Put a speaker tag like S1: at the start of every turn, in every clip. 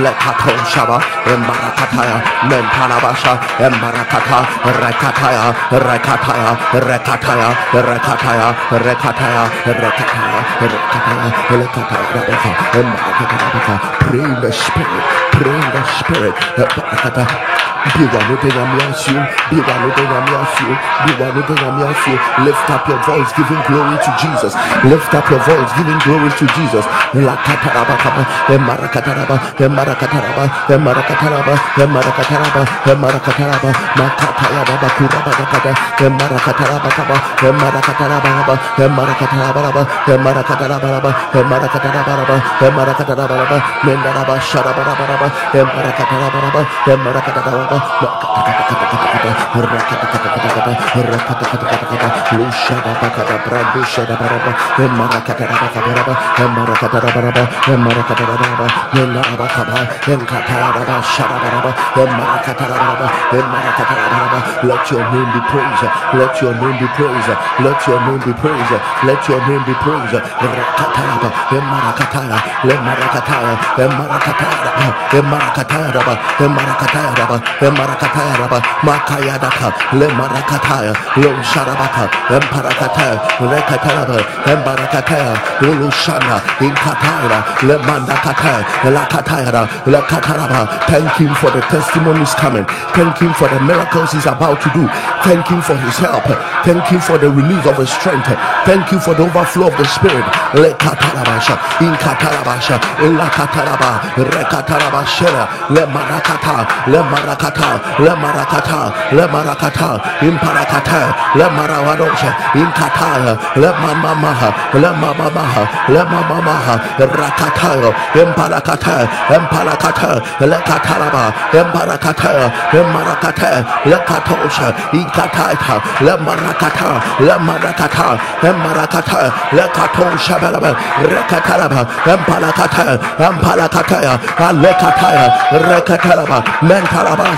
S1: lekato shaba embarakataya mentalabasha embarakata rekataya rekataya rekataya rekataya rekataya rekataya rekataya lekataya embarakata pray the spirit pray the spirit be one who think I'm your shoe. Be one who I'm your shoe. Be one who I'm your. Lift up your voice, giving glory to Jesus. Lift up your voice, giving glory to Jesus. La kataraba kaba, emara kataraba, emara kataraba, emara kataraba, emara kataraba, emara kataraba, makataya baba kuraba kaba, emara kataraba kaba, emara kataraba kaba, emara kataraba kaba, emara kataraba kaba, emara kataraba kaba, emara kataraba kaba, mendaraba sharaba kaba, emara kataraba kaba, emara kataraba let your name be praised. Let your name be praised. Let your name be praised. Let your name be praised. Emarakataya Raba, Makayadaka, Lemarakataya, Lo Sharabaka, Emparakataya, Rekataraba, Embarakataya, Ulushana, Inkataya, Lemandakataya, Lakataya, Lakataraba. Thank him for the testimonies coming. Thank him for the miracles he's about to do. Thank him for his help. Thank him for the release of his strength. Thank you for the overflow of the spirit. Lekatarabasha, Inkatarabasha, Ilakataraba, Rekatarabashera, Lemarakata, Lemarakata Lemarakata, Lemarakata, Lemarakata, Imparakata, Lemarawadosha, Inkata, Lemamamaha, Lemamamaha, Lemamamaha, Rakata, Imparakata, Imparakata, Lekataraba, Imparakata, Lemarakata, Lekatosha, Inkatata, Lemarakata, Lemarakata, Lemarakata, Lekatosha, Rekataraba, Imparakata, Imparakata, Alekataya, Rekataraba, Mentaraba,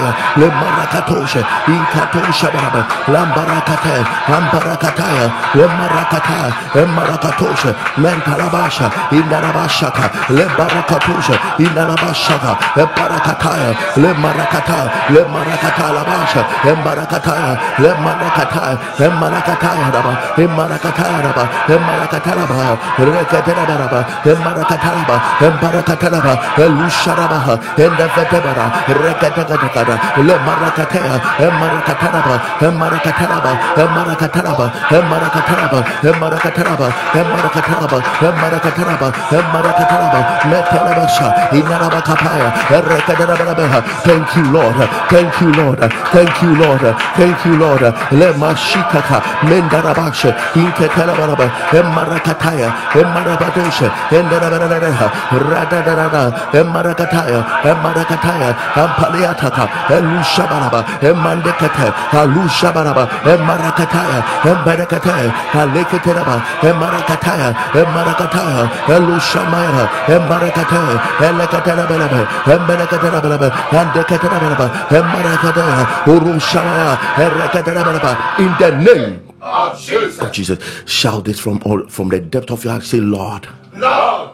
S1: Kataya, Lemarakatosha, Inkatosha Baraba, Lambarakata, Lambarakataya, Lemarakata, Emarakatosha, Mentalabasha, Indarabashaka, Lembarakatosha, Indarabashaka, Eparakataya, Lemarakata, Lemarakata Labasha, Embarakataya, Lemarakata, Emarakataya Raba, Emarakataya Raba, Emarakataya Raba, Rekataya Raba, Emarakataya Raba, Embarakatalaba, Elusharaba, Endavatebara, Rekatagata, Marakada le marakatea e marakataraba marakataraba marakataraba marakataraba marakataraba marakataraba marakataraba marakataraba metelabasha inaraba kapaya e rekadarabaha. Thank you lord thank you lord thank you lord thank you lord le mashikaka mendarabasha inketelabaraba e marakataya marabadosha e ndarabarada radadada e marakataya marakataya ampaliataka Elushabaraba, Emandekate, Alushabaraba, Emarakataya, Embarakataya, Alekateraba, Emarakataya, Emarakataya, Elushamaya, Emarakataya, Elekaterabelaba, Embarakaterabelaba, Andekaterabelaba, Emarakataya, Urushamaya, Erekaterabelaba, in the name of Jesus. of Jesus. Shout this from all from the depth of your heart. Say, Lord. Lord.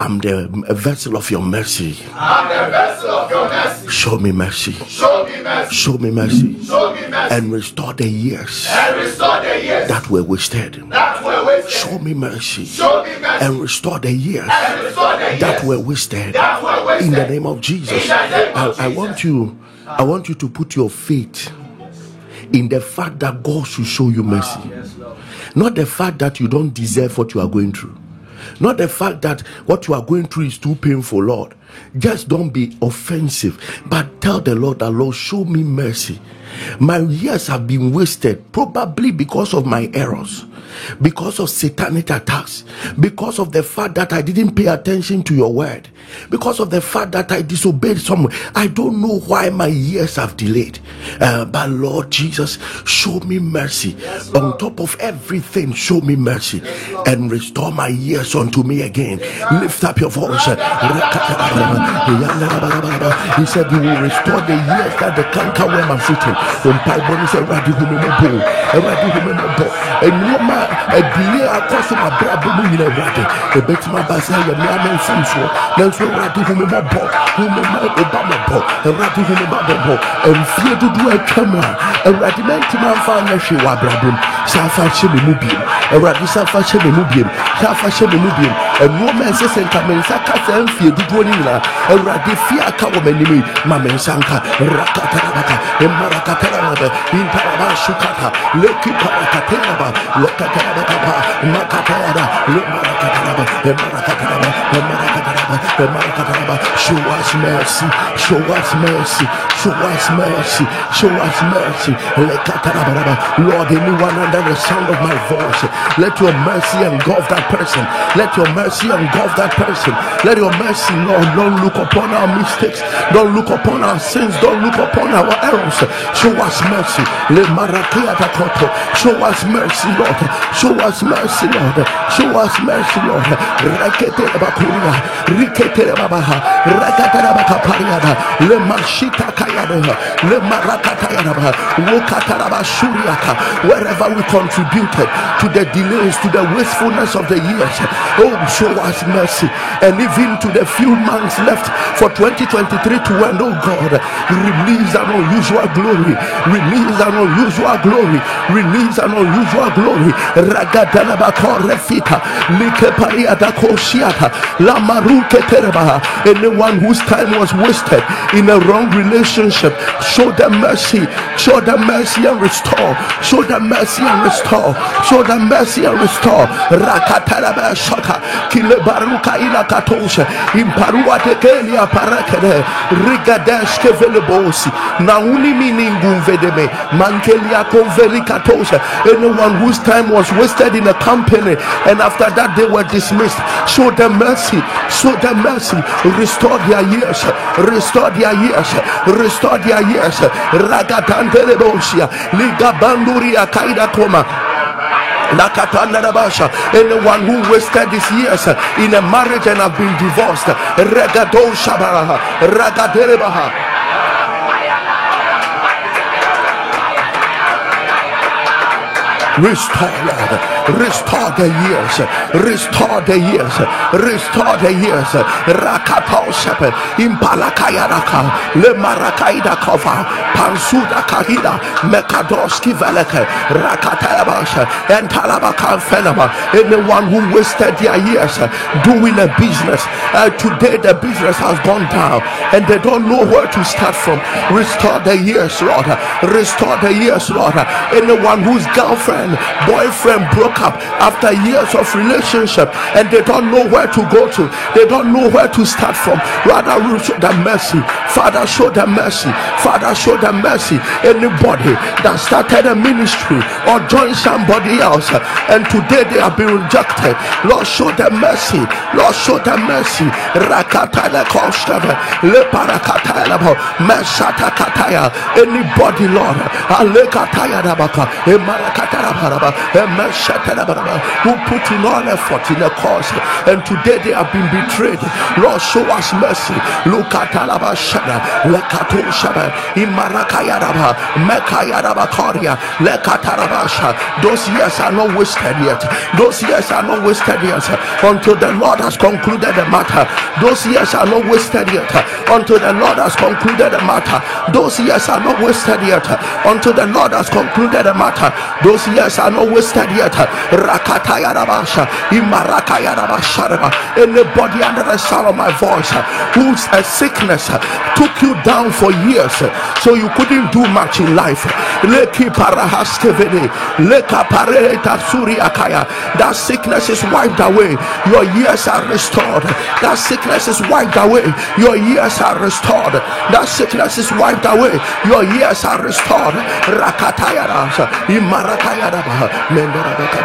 S1: I'm the vessel of your mercy.
S2: I'm the vessel of your mercy.
S1: Show me mercy.
S2: Show me mercy.
S1: Show me mercy.
S2: Show me mercy.
S1: And restore the years.
S2: And restore the years
S1: that were wasted.
S2: That were wasted.
S1: Show me mercy.
S2: Show me mercy.
S1: And restore the years.
S2: Restore the years
S1: that were wasted.
S2: That were wasted.
S1: In the name of Jesus.
S2: Name of
S1: I, I want you. I want you to put your faith in the fact that God should show you mercy. Not the fact that you don't deserve what you are going through. Not the fact that what you are going through is too painful, Lord. Just don't be offensive, but tell the Lord that, Lord, show me mercy. My years have been wasted, probably because of my errors. Because of satanic attacks, because of the fact that I didn't pay attention to your word, because of the fact that I disobeyed someone. I don't know why my years have delayed. Uh, but Lord Jesus, show me mercy. On top of everything, show me mercy and restore my years unto me again. Lift up your voice. He said, He will restore the years that the canker worm has eaten. When Bible said, Radi Humemo, Radi Humemo, and Noma, a delay across my brother, Mumina Radi, the Betima Basa, the Yaman Samso, Nanso Radi Humemo, Humemo, Obama, Radi Humemo, and fear to do a camera, and Radi Mantima Fana Shiwa Brabum, Safa Shimi Mubium, and Radi Safa Shimi Mubium, Safa Shimi Mubium, and woman says, and Kamensa Kasa and fear to do a and Radi Fia Kawamanimi, Mamen Sanka, Rakatarabaka, and Marakatarabaka, in Tarabashukata, Leki Parakataraba, Lekatarabaka, Makatara, Lemarakataraba, and Marakataraba, and Marakataraba, and Marakataraba, show us mercy, show us mercy, show us mercy, show us mercy, Lekatarababa, Lord, anyone under the sound of my voice, let your mercy engulf that person, let your mercy engulf that person, let your mercy, Lord, don't look upon our mistakes, don't look upon our sins, don't look upon our errors, show us mercy, show us mercy, Lord, show us mercy, Lord, show us mercy, Lord, Le Mashita Kayada, Le Marakatayaba, Wokataraba Shuriaka, wherever we contributed to the delays, to the wastefulness of the years, oh, show us mercy, and even to the few months left for 2023 to end, oh God, release an unusual glory, release an unusual glory, release an unusual glory. Ragadalabako refita, like pariata koshiata, la maruke tereba. Anyone whose time was wasted in a wrong relationship, show them mercy, show them mercy and restore, show them mercy and restore, show them mercy and restore. Rakataraba shaka, kile baruka ila katosha, imparua tekelia parakere, rigadeshke velebosi, na unimi ningumvedeme, mankelia konveli katosha. Anyone whose time was wasted in a company and after that they were dismissed, show them mercy, show them mercy, restore their years, restore their years, restore their years. Ragatandelebosia, ligabanduria kaida koma. Anyone who wasted his years in a marriage and have been divorced. Shabaraha. Ragaderebaha. Restore, Lord. Restore the years. Restore the years. Restore the years. Rakato shepherd. Impalakayaraka. Le marakaida kova. Pansuda kahida. Mekadoski veleke. Rakatabasha. And Talabaka fenama. Anyone who wasted their years doing a business. Uh, today the business has gone down and they don't know where to start from. Restore the years, Lord. Restore the years, Lord. Anyone whose girlfriend boyfriend broke up after years of relationship and they don't know where to go to. They don't know where to start from. Rather show them mercy. Father show them mercy. Father show them mercy. Anybody that started a ministry or joined somebody else and today they have been rejected. Lord show them mercy. Lord show them mercy. Anybody lord who put in all effort in a cause. And today they have been betrayed. Lord show us mercy. Look at alabashada lekato shaba imarakayaraba mekayaraba koria lekatarabasha those years are not wasted yet. Those years are not wasted yet. Until the lord has concluded the matter. Those years are not wasted yet. Until the lord has concluded the matter. Those years are not wasted yet. Until the lord has concluded the matter. Those years are not wasted yet. Rakataya Rabasha, Imarakaya Rabasharaba. Anybody under the sound of my voice whose a sickness took you down for years, so you couldn't do much in life. Leki Parahaskevene, Leka Pareta Suriakaya. That sickness is wiped away. Your years are restored. That sickness is wiped away. Your years are restored. That sickness is wiped away. Your years are restored. Rakataya Rabasha, Imarakaya Rabasha.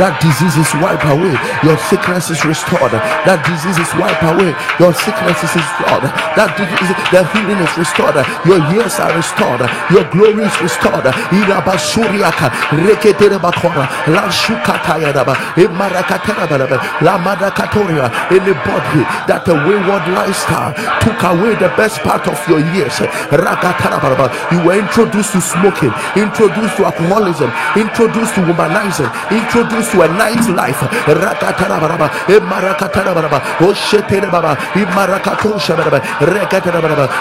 S1: That disease is wiped away. Your sickness is restored. That disease is wiped away. Your sickness is restored. That disease the healing is restored. Your years are restored. Your glory is restored. Irabashuriaka reketere bakora la shukataya daba emarakatara baraba la madakatoria anybody that the wayward lifestyle took away the best part of your years. You were introduced to smoking, introduced to alcoholism, introduced to womanizing, introduced to a nightlife. Eh, oh, eh,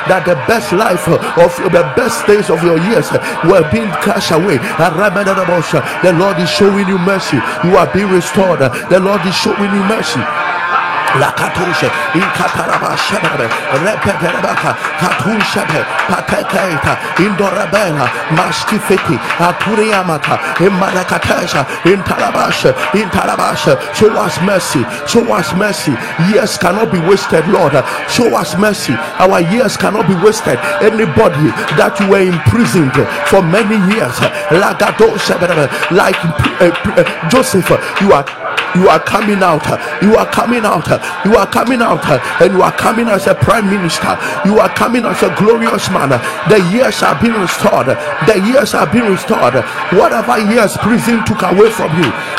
S1: that the best life of the best days of your years were being cast away. The Lord is showing you mercy. You are being restored. The Lord is showing you mercy la katushe in kataraba shababe repeterebaka katushabe pateketa indorabela maskifeti aturiamata in marakatesha in talabash in talabash show us mercy show us mercy. Years cannot be wasted lord. Show us mercy. Our years cannot be wasted. Anybody that you were imprisoned for many years like uh, uh, joseph you are you are coming out. You are coming out. You are coming out. And you are coming as a prime minister. You are coming as a glorious man. The years are being restored. The years are being restored. Whatever years prison took away from you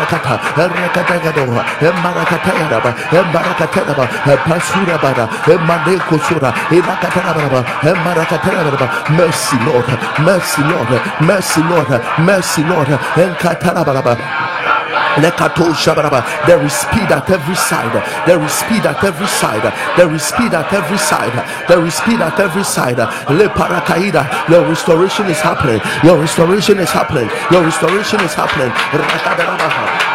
S1: embarakata erekatagadoha embarakatayaraba embarakataraba epasurabara emadekosura ebakatarabaraba embarakatarabaraba mercy lord mercy lord mercy lord mercy lord enkatarabaraba there is speed at every side. There is speed at every side. There is speed at every side. There is speed at every side. Le parakaida. Your restoration is happening. Your restoration is happening. Your restoration is happening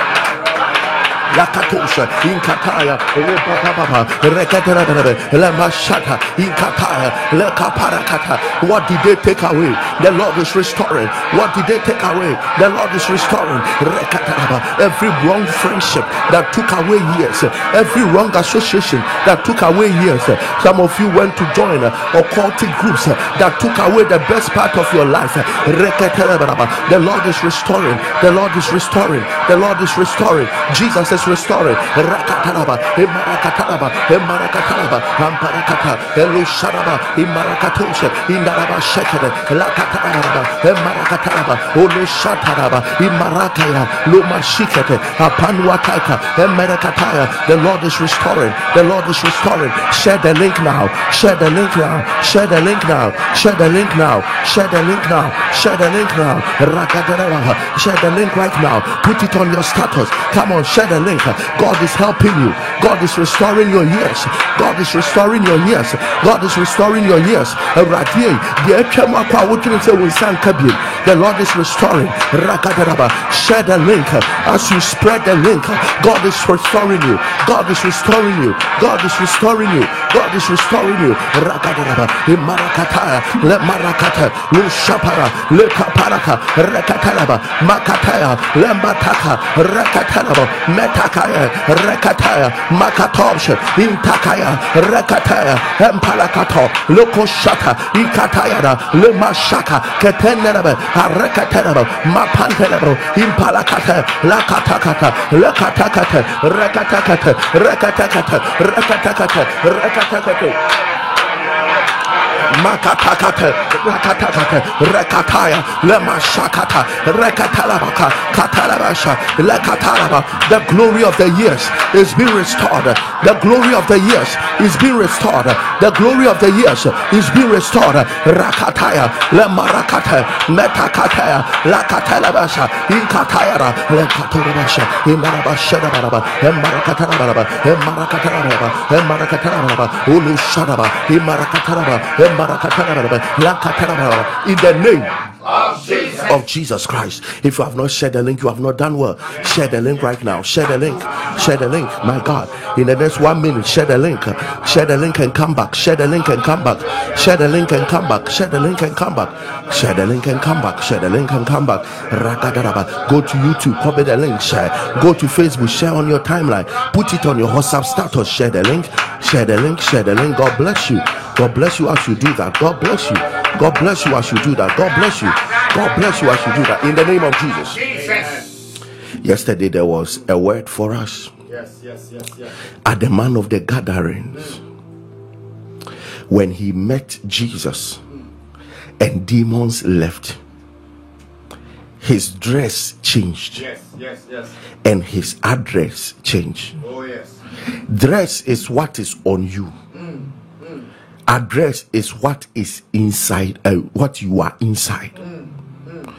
S1: inkataya lekaparakata what did they take away? The lord is restoring. What did they take away? The lord is restoring. Rekataraba every wrong friendship that took away years every wrong association that took away years. Some of you went to join occultic groups that took away the best part of your life. The lord is restoring. The lord is restoring. The lord is restoring. Jesus is restoring. Rakataraba, Imarakataraba, Imarakataraba, Amparakata, Elusharaba, Imarakatosha, Indaraba Shekere, Lakataraba, Imarakataraba, Ulushataraba, Imarakaya, Luma Shikete, Apanwataka, Emerakataya. The Lord is restoring. The Lord is restoring. Share the link now. Share the link now. Share the link now. Share the link now. Share the link now. Share the link now. Rakataraba. Share the link right now. Put it on your status. Come on, share the link link. God is helping you. God is restoring your years. God is restoring your years. God is restoring your years. The Lord is restoring. Share the link. As you spread the link, God is restoring you. God is restoring you. God is restoring you. God is restoring you. Le marakata, le shapara, rekataraba, makataya, le rekataraba, meta Takaya, Rekataya, Makatosha, Intakaya, Rekataya, Empalakato, Lokoshata, Ikatayara, Lemashaka, Ketenerabe, Arekaterabo, Mapanterabo, Impalakata, Lakatakata, Lakatakata, Rekatakata, Rekatakata, Rekatakata, Rekatakata. The glory of the years is being restored. The glory of the years is being restored. The glory of the years is being restored. Rakataya lemarakata metakataya lakatalabasha inkatayara lekatalabasha imarabashadabaraba emarakatalaba emarakatalaba emarakatalaba ulushadaba imarakatalaba emarakatalaba lakatalaba in the name
S2: Of Jesus.
S1: Christ. If you have not shared the link, you have not done well. Share the link right now. Share the link. Share the link. My God. In the next one minute, share the link. Share the link and come back. Share the link and come back. Share the link and come back. Share the link and come back. Share the link and come back. Share the link and come back. Go to YouTube. Copy the link. Share. Go to Facebook. Share on your timeline. Put it on your WhatsApp status. Share the link. Share the link. Share the link. God bless you. God bless you as you do that. God bless you. God bless you as you do that. God bless you. God bless you as you do that. In the name of Jesus.
S2: Jesus.
S1: Yesterday there was a word for us
S2: Yes, yes, yes, yes.
S1: at the man of the Gadarenes when he met Jesus and demons left. His dress changed
S2: Yes, yes, yes.
S1: and his address changed.
S2: Oh, yes.
S1: Dress is what is on you. Address is what is inside, uh, what you are inside. Mm, mm.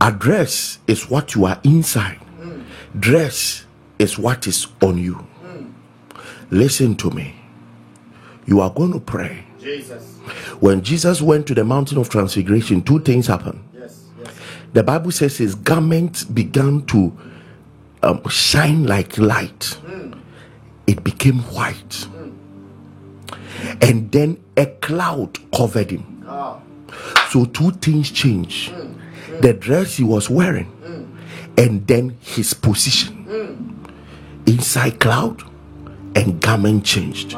S1: Address is what you are inside. Mm. Dress is what is on you. Listen to me. You are going to pray.
S2: Jesus.
S1: When Jesus went to the mountain of transfiguration, two things happened.
S2: Yes, yes.
S1: The Bible says his garments began to um, shine like light. It became white. And then a cloud covered him. So two things changed. The dress he was wearing and then his position. Inside cloud and garment changed.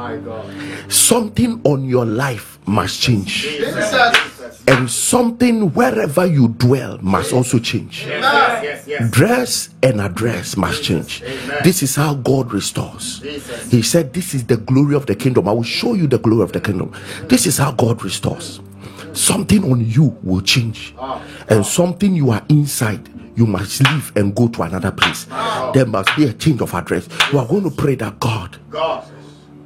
S1: Something on your life must change.
S2: Jesus.
S1: And something wherever you dwell must also change.
S2: Yes, yes, yes, yes.
S1: dress and address must change.
S2: Amen.
S1: This is how God restores.
S2: Jesus.
S1: He said, This is the glory of the kingdom. I will show you the glory of the kingdom. This is how God restores. Something on you will change,
S2: Ah.
S1: and something you are inside. You must leave and go to another place. There must be a change of address. You are going to pray that God,
S2: God.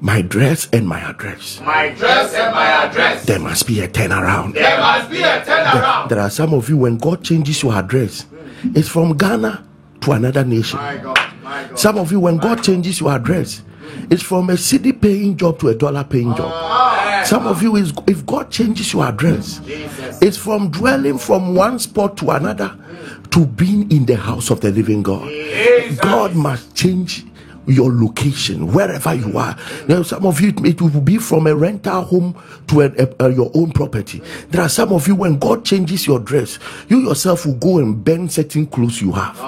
S1: my dress and my address,
S2: My dress and my address.
S1: there must be a turnaround.
S2: There must be a turnaround.
S1: There are some of you, when God changes your address, hmm. it's from Ghana to another nation.
S2: My God. My God.
S1: Some of you, when God changes your address, it's from a city paying job to a dollar paying job. Ah. Some of you, is if God changes your address,
S2: Jesus.
S1: it's from dwelling from one spot to another hmm. to being in the house of the living God.
S2: Jesus.
S1: God must change your location wherever you are. Now, some of you it, will be from a rental home to a, a- a- your own property. There are some of you when God changes your dress, you yourself will go and bend certain clothes you have,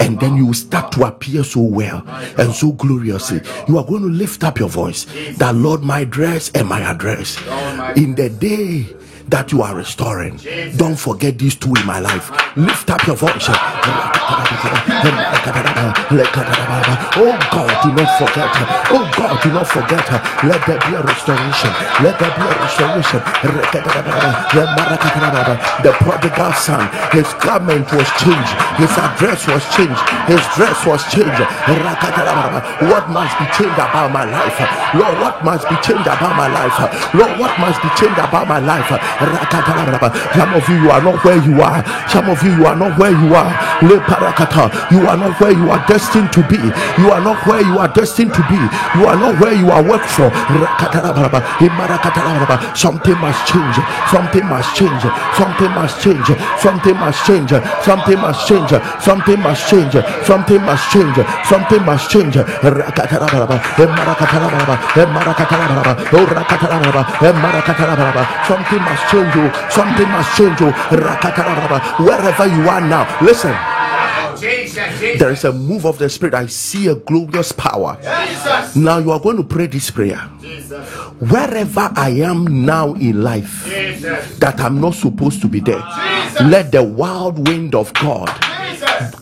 S1: and then you will start to appear so well and so gloriously. You are going to lift up your voice that Lord, my dress and my address in the day that you are restoring. Don't forget these two in my life. Lift up your voice. Oh God, do not forget. Oh God, do not forget. Let there be a restoration. Let there be a restoration. The prodigal son, his garment was changed, his address was changed, his dress was changed. What must be changed about my life? Lord, what must be changed about my life? Lord, what must be changed about my life? Some of you, you are not where you are. Some of you, you are not where you are. You are not where you are destined to be. You are not where you are destined to be. You are not where you are worked for. Something must change. Something must change. Something must change. Something must change. Something must change. Something must change. Something must change. Something must change. Something must change. oh. Something must change. Rakatarabaraba. Wherever you are now, listen.
S2: Jesus. Jesus.
S1: There is a move of the spirit. I see a glorious power.
S2: Jesus.
S1: Now you are going to pray this prayer. Wherever I am now in life, that I'm not supposed to be there, let the wild wind of God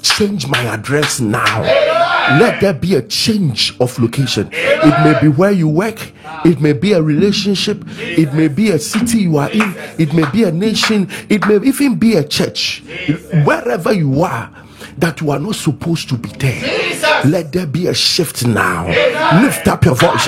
S1: change my address now. Let there be a change of location. It may be where you work, it may be a relationship, it may be a city you are in, it may be a nation, it may even be a church. Wherever you are, that you are not supposed to be there.
S2: Jesus.
S1: Let there be a shift now. Lift up your voice.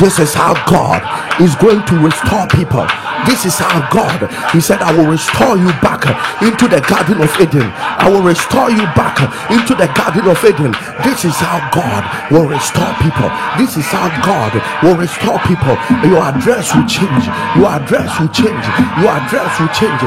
S1: This is how God is going to restore people. This is our God, He said, I will restore you back into the Garden of Eden. I will restore you back into the Garden of Eden. This is how God will restore people. This is how God will restore people. Your address will change. Your address will change. Your address will change.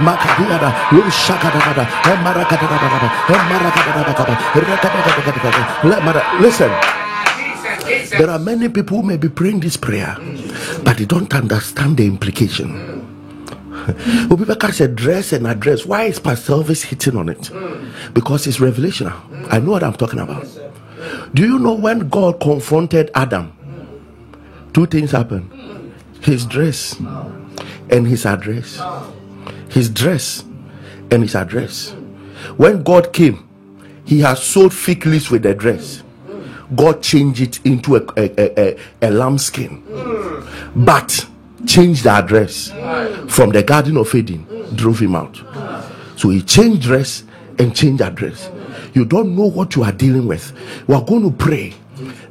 S1: Makadiada, emarakadagadagadagada, regadagadagadagada, lemara- Listen. There are many people who may be praying this prayer, but they don't understand the implication. Obibekar said, dress and address. Why is Pastor Elvis hitting on it? Because it's revelational. I know what I'm talking about. Do you know when God confronted Adam? Two things happened his dress and his address. His dress and his address. When God came, he has sold fig leaves with the dress. God changed it into a, a, a, a, a lambskin, but changed the address from the Garden of Eden, drove him out. So he changed dress and changed address. You don't know what you are dealing with. We are going to pray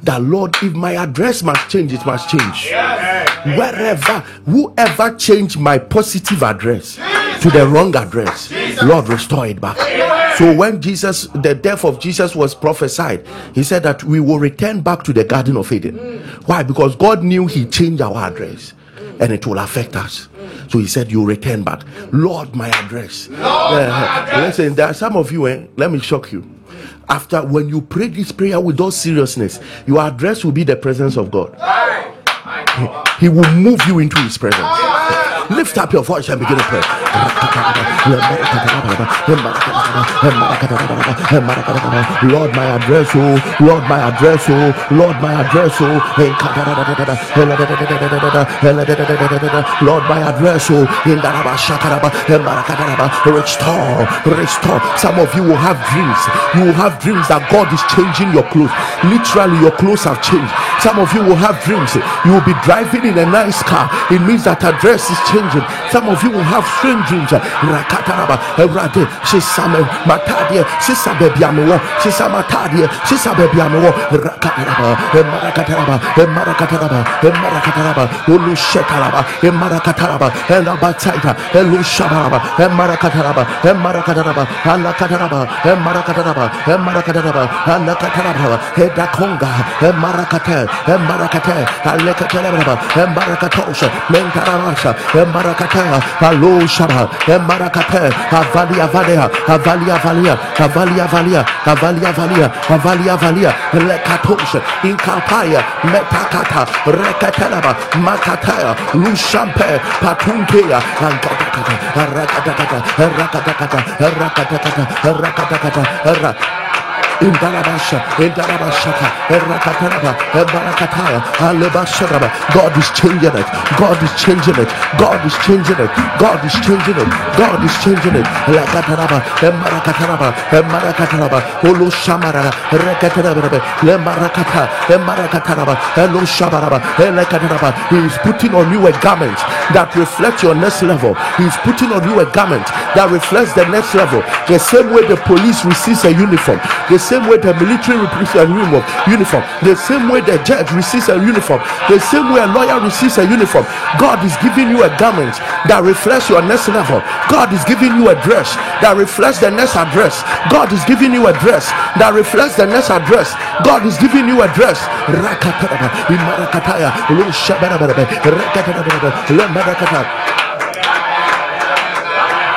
S1: that Lord, if my address must change, it must change. Wherever, whoever changed my positive address to the wrong address, Lord, restore it back. So when Jesus, the death of Jesus was prophesied, he said that we will return back to the Garden of Eden. Why? Because God knew He changed our address and it will affect us. So he said, You return back. Lord, my address. Uh, listen, there are some of you, eh, let me shock you. After when you pray this prayer with all seriousness, your address will be the presence of God. He will move you into his presence. Lift up your voice and begin to pray. Lord, my address, oh, Lord, my address, oh, Lord, my address, oh, Lord, my address, oh, in restore, restore. Some of you will have dreams. You will have dreams that God is changing your clothes. Literally, your clothes have changed. Some of you will have dreams. You will be driving in a nice car. It means that address is changing. Some of you will have strange dreams. Rakataraba, Ebrade, Shisame, Matadie, Sisa Bebiamo, Sisa Matadie, Sisa Bebiamo, Rakataraba, Emarakataraba, Emarakataraba, Emarakataraba, Ulushetaraba, Emarakataraba, Elabatsaita, Elushabaraba, Emarakataraba, Emarakataraba, Alakataraba, Emarakataraba, Emarakataraba, Alakataraba, Edakonga, Emarakate, Emarakate, Alekataraba, Emarakatosha, Mentarabasha, Emarakata, Alushaba, Emarakate, Avalia Valia, Avalia Valia, Avalia Valia, Avalia Valia, Avalia Valia, Lekatosha, Inkapaya, Metakata, Rekatanaba, Makataya, Lushampe, Patunkea, Ankatakata, Rakatakata, Rakatakata, Rakatakata, Rakatakata, Rakatakata, Indalabasha, Indalabashaka, Erakataraba, Ebarakataya, Alebasharaba. God is changing it. God is changing it. God is changing it. God is changing it. God is changing it. Lakataraba, Emarakataraba, Emarakataraba, Ulu Shamaraba, Rekataraba, Lemarakata, Emarakataraba, Elu Shabaraba, Elekataraba. He is putting on you a garment that reflects your next level. He is putting on you a garment that reflects the next level. The same way the police receives a uniform, the same way the military receives a uniform, the same way the judge receives a uniform, the same way a lawyer receives a uniform. God is giving you a garment that reflects your next level. God is giving you a dress that reflects the next address. God is giving you a dress that reflects the next address. God is giving you a dress. Imarakataya, lushabarabaraba, rakataraba, lemarakata.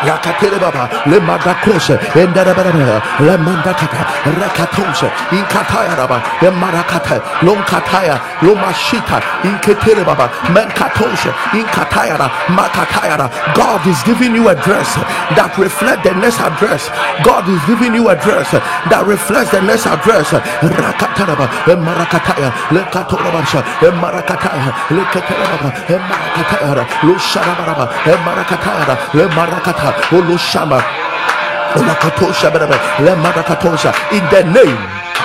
S1: Rakatere baba, le manda kose, endara bara le manda kata, rakatose, in kataya raba, le marakata, lon kataya, lo mashita, in ketere baba, men katose, in kataya ra, makataya. God is giving you a dress that reflect the next address. God is giving you a dress that reflects the next address. Rakataraba, le marakataya, le katorabasha, le marakataya, le ketere baba, le marakataya, ra, lo sharabaraba, le marakataya, ra, le marakata, olushama. Lakatosha, le marakatosha, In the name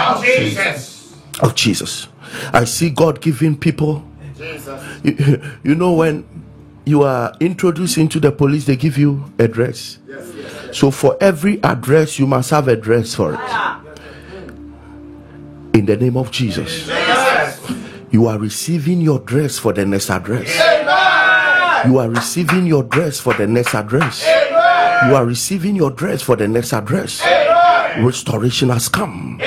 S2: Of Jesus.
S1: of Jesus. I see God giving people. You, you know, when you are introduced into the police, they give you a dress. So for every address, you must have a dress for it. In the name of Jesus, you are receiving your dress for the next address. You are receiving your dress for the next address. You are receiving your dress for the next address. Restoration has come.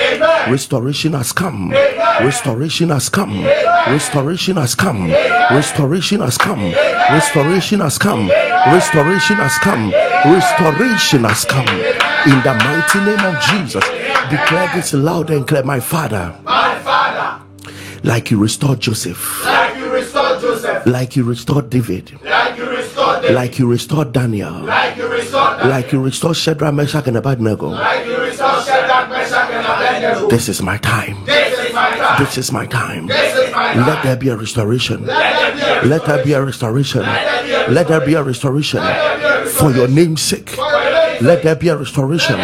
S1: Restoration has come. Restoration has come. Restoration has come. Restoration has come. Restoration has come. Restoration has come. Restoration has come. In the mighty name of Jesus, declare this loud and clear, my Father,
S2: My Father,
S1: like you restored Joseph,
S2: like you restored Joseph,
S1: like you restored David,
S2: like you restored David,
S1: like you restored Daniel,
S2: like you restored Daniel,
S1: like you restored Shadrach, Meshach, and Abednego.
S2: like you restored Shadrach, Meshach, and Abednego.
S1: This is my time.
S2: This is my time.
S1: This is my time.
S2: This is my time.
S1: Let there be a restoration.
S2: Let there be a
S1: Let there be a restoration. Let there be a restoration for your name's sake. Let there be a restoration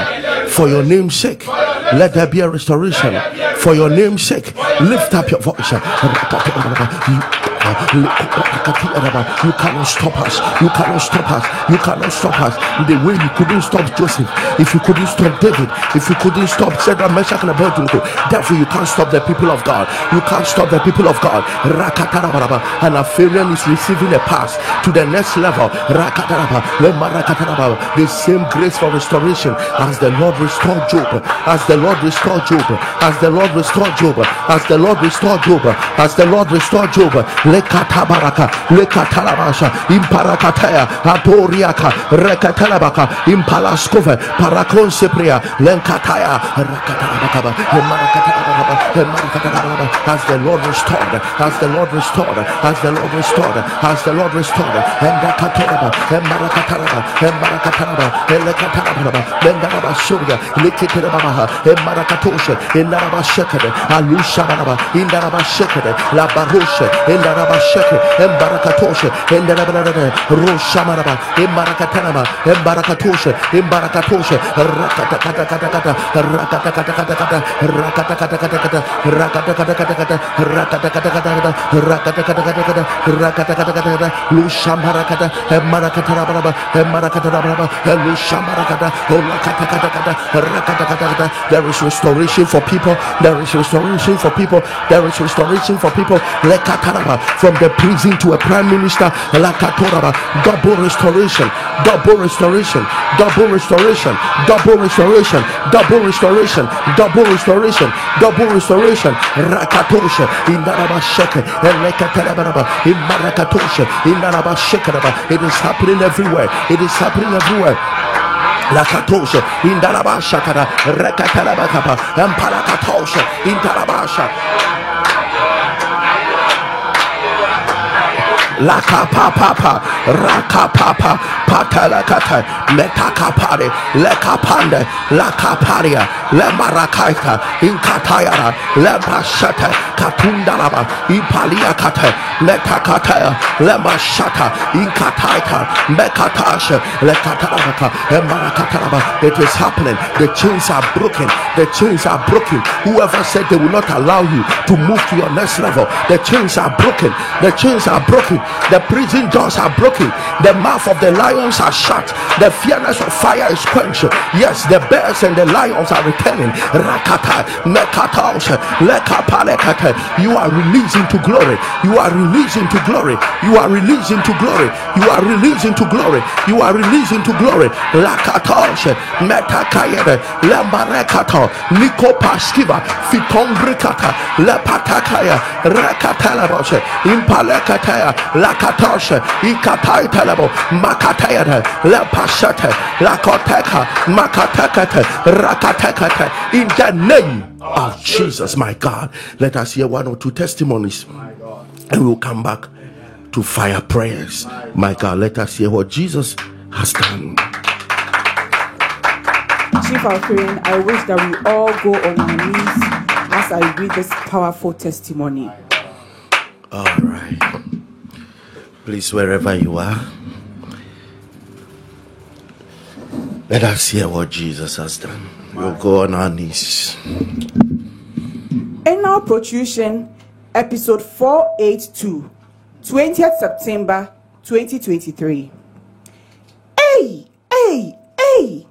S1: for your name's sake. Let there be a restoration for your name's sake. Lift up your voice. You cannot stop us. You cannot stop us. You cannot stop us. The way you couldn't stop Joseph, if you couldn't stop David, if you couldn't stop Shadrach, Meshach, and Abednego, therefore you can't stop the people of God. You can't stop the people of God. And Alpharian is receiving a pass to the next level. The same grace for restoration as the Lord restored Job, as the Lord restored Job, as the Lord restored Job, as the Lord restored Job, as the Lord restored Job lekatabaraka lekatalabasha imparakatea atoriaka rekatalabaka lenkataya as the Lord restored, as the Lord restored, as the Lord restored, as the Lord restored, and the Kataraba, and Marakataraba, and Marakataraba, and and Marakatosha, Alusha in La Barusha, in shekade, embarakatosha, indaraba roshamaraba, emarakatanaba, embarakatosha, embarakatosha, rakatakatakata, rakatakatakata, rakatakatakata, rakatakatakata, rakatakatakata, rakatakatakata, rakatakatakata, lushambarakata, emarakatarababa, emarakatarababa, lushambarakata, olakatakatakata, rakatakatakata. There is restoration for people. There is restoration for people. There is restoration for people. Lekataraba, From the prison to a prime minister. Double restoration. Double restoration. Double restoration. Double restoration. Double restoration. Double restoration. Double restoration. Rakatosha. Indaraba sheke. Elekatarabaraba. Imarakatosha. Indaraba shekaraba. It is happening everywhere. It is happening everywhere. Lakatosha, Indarabashakara, Rekatarabakapa, Emparakatosha, Indarabasha. Lakapapa, Rakapapa, Patalakata, Metakapare, Lekapande, Lakaparia, Lemarakaita, Inkatayara, Lepashata, Katundaraba, Ipaliakata, Letakataya, Lemashata, Inkataita, Mekatasha, Lekatarabaka, Emarakataraba. It is happening. The chains are broken. The chains are broken. Whoever said they will not allow you to move to your next level, the chains are broken. The chains are broken. The prison doors are broken. The mouth of the lions are shut. The fierceness of fire is quenched. Yes, the bears and the lions are returning. Rakata, Mekataos, Lekapalekata, You are releasing to glory. You are releasing to glory. You are releasing to glory. You are releasing to glory. You are releasing to glory. Lakatosh, Metakayede, Lambarekato, Liko Paskiva, Fitombrikata, Lepatakaya, Rakatalaboshe, Impalekataya, Lakatoshe, Ikatai Talabo, Makatayada, Lepashete, Lakoteka, Makatekate, Rakatekate, in the name of Jesus, my God. Let us hear one or two testimonies and we'll come back to fire prayers. My God, let us hear what Jesus has done.
S3: Chief Alfred, I wish that we all go on our knees as I read this powerful testimony.
S1: All right. Please, wherever you are, let us hear what Jesus has done. We'll go on our knees.
S3: Anal protrusion, episode 482, 20th September 2023. Hey, hey, hey!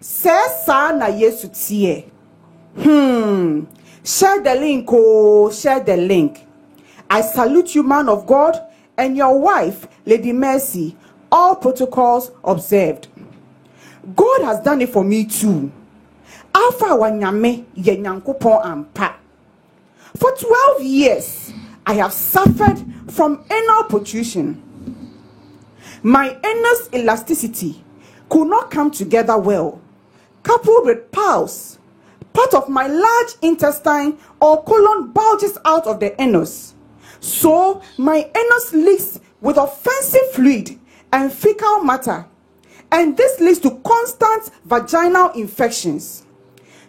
S3: Saa na Yesu teɛ. Hmm. Share the link, oh, share the link. I salute you, man of God, and your wife, Lady Mercy. All protocols observed. God has done it for me too. Ampa. For 12 years, I have suffered from anal protrusion. My anus elasticity could not come together well, coupled with piles. Part of my large intestine or colon bulges out of the anus. So my anus leaks with offensive fluid and fecal matter, and this leads to constant vaginal infections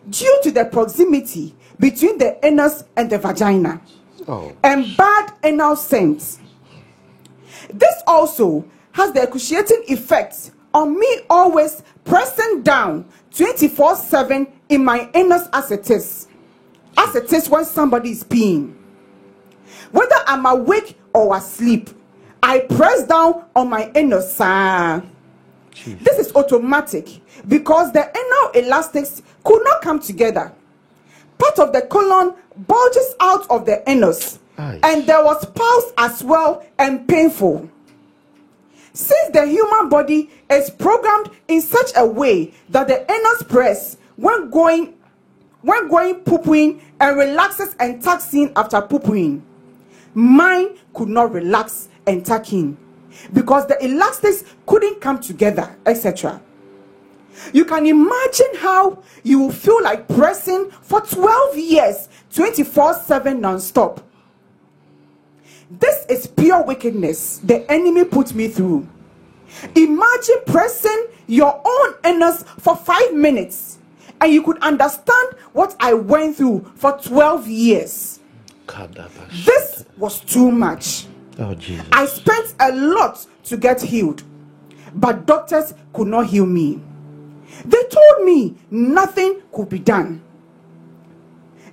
S3: due to the proximity between the anus and the vagina
S1: Oh.
S3: and bad anal scent. This also has the excruciating effect on me always pressing down 24 7 in my anus as it is. As it is when somebody is peeing. Whether I'm awake or asleep, I press down on my anus. This is automatic because the anal elastics could not come together. Part of the colon bulges out of the anus,
S1: Aye.
S3: and there was pulse as well and painful. Since the human body is programmed in such a way that the anus press when going when going pooping and relaxes and tucks in after pooping, mine could not relax and tuck in because the elastics couldn't come together, etc. You can imagine how you will feel like pressing for 12 years, 24 7 non stop. This is pure wickedness the enemy put me through. Imagine pressing your own anus for five minutes and you could understand what I went through for 12 years. This was too much.
S1: Oh, Jesus.
S3: I spent a lot to get healed, but doctors could not heal me. They told me nothing could be done.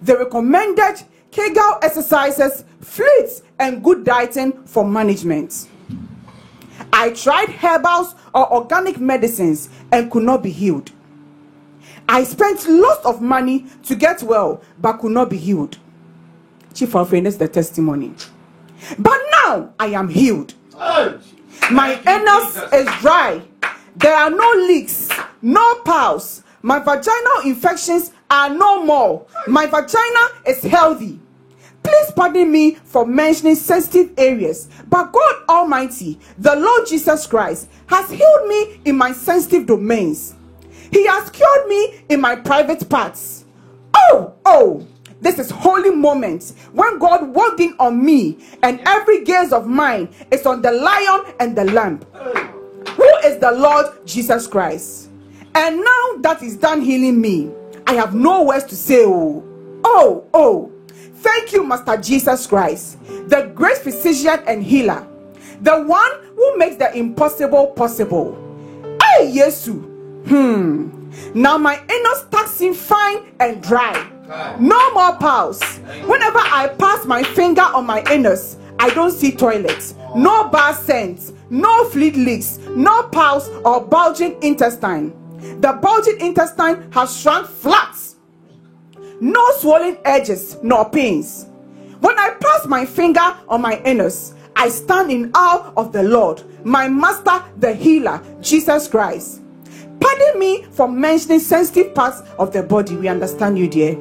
S3: They recommended Kegel exercises, fluids, and good dieting for management. I tried herbals or organic medicines and could not be healed. I spent lots of money to get well but could not be healed. Chief Alfred is the testimony. But now I am healed. My anus is dry. There are no leaks, no piles. My vaginal infections are no more. My vagina is healthy. Please pardon me for mentioning sensitive areas, but God Almighty, the Lord Jesus Christ, has healed me in my sensitive domains. He has cured me in my private parts. Oh, oh, this is holy moment when God walked in on me, and every gaze of mine is on the lion and the lamb, who is the Lord Jesus Christ. And now that He's done healing me, I have no words to say. Oh, oh, oh. Thank you, Master Jesus Christ, the great physician and healer, the one who makes the impossible possible. Hey, Yesu. Hmm. Now my anus in fine and dry. No more pulse. Whenever I pass my finger on my anus, I don't see toilets. No bad scent. No fluid leaks. No pulse or bulging intestine. The bulging intestine has shrunk flat. No swollen edges nor pains. When I pass my finger on my anus, I stand in awe of the Lord, my master, the healer, Jesus Christ. Pardon me for mentioning sensitive parts of the body. We understand you, dear.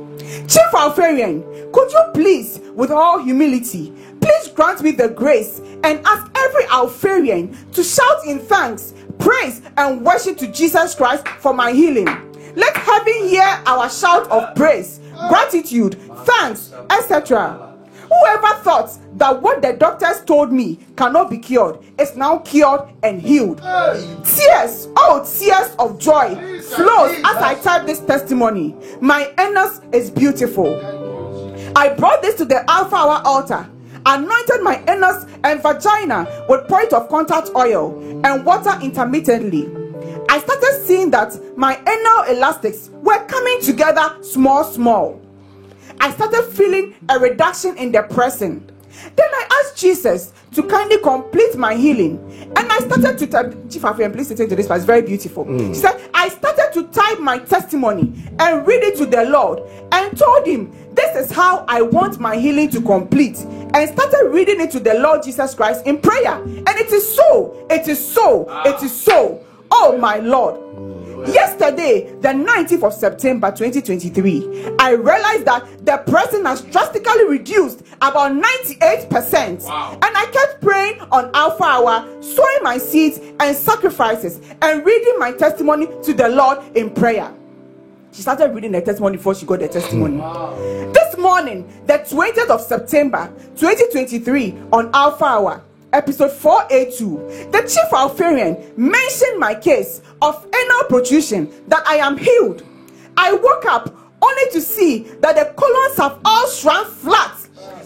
S3: Chief Alpharian, could you please, with all humility, please grant me the grace and ask every Alpharian to shout in thanks, praise, and worship to Jesus Christ for my healing. Let heaven hear our shout of praise, gratitude, thanks, etc. Whoever thought that what the doctors told me cannot be cured is now cured and healed. Tears, oh, tears of joy flows as I type this testimony. My anus is beautiful. I brought this to the Alpha Hour altar, anointed my anus and vagina with point of contact oil and water intermittently. I started seeing that my anal elastics were coming together small, small. I started feeling a reduction in the pressing. Then I asked Jesus to kindly complete my healing. And I started to type, Chief Alpharian, please listen to this, but it's very beautiful. Mm. She said, I started to type my testimony and read it to the Lord and told him, This is how I want my healing to complete. And started reading it to the Lord Jesus Christ in prayer. And it is so, it is so, it is so. Oh my Lord. Yesterday, the 19th of September 2023, I realized that the pressing has drastically reduced about 98%.
S2: Wow.
S3: And I kept praying on Alpha Hour, sowing my seeds and sacrifices, and reading my testimony to the Lord in prayer. She started reading the testimony before she got the testimony. Hmm. Wow. This morning, the 20th of September 2023, on Alpha Hour, episode 482, the chief Alpharian mentioned my case of anal protrusion that I am healed. I woke up only to see that the colons have all shrunk flat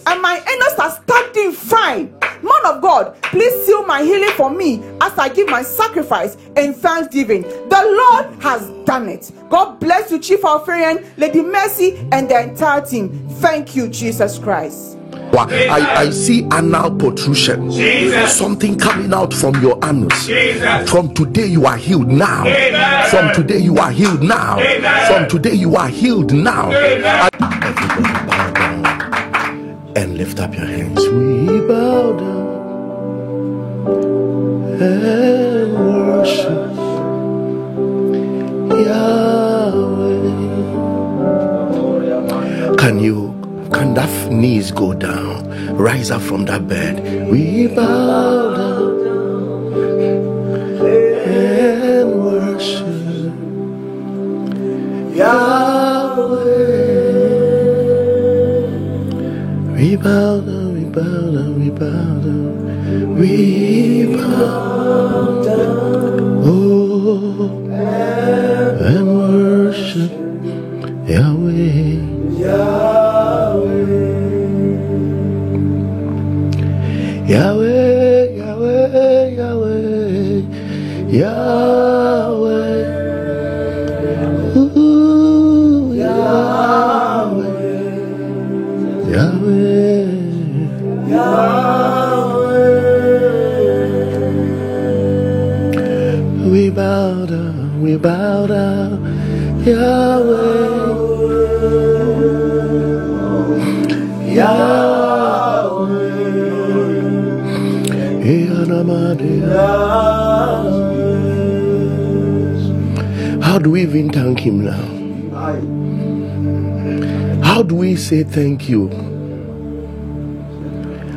S3: and my anus are standing fine. Man of God, please seal my healing for me as I give my sacrifice in thanksgiving. The Lord has done it. God bless you, Chief Alpharian, Lady Mercy, and the entire team. Thank you, Jesus Christ.
S1: I, I see anal protrusion.
S2: Jesus.
S1: Something coming out from your anus.
S2: Jesus.
S1: From today you are healed now.
S2: Amen.
S1: From today you are healed now.
S2: Amen.
S1: From today you are healed now. Everybody bow down and lift up your hands. We bow down and worship Yahweh. Can you, can that knees go down? Rise up from that bed. We bow down and worship Yahweh. We bow down, we bow down, we bow down, we bow down, oh, Yahweh, Yahweh, Yahweh, Yahweh. Ooh, Yahweh, Yahweh. Yahweh. We bow down, we bow down, Yahweh. How do we even thank him now? How do we say thank you?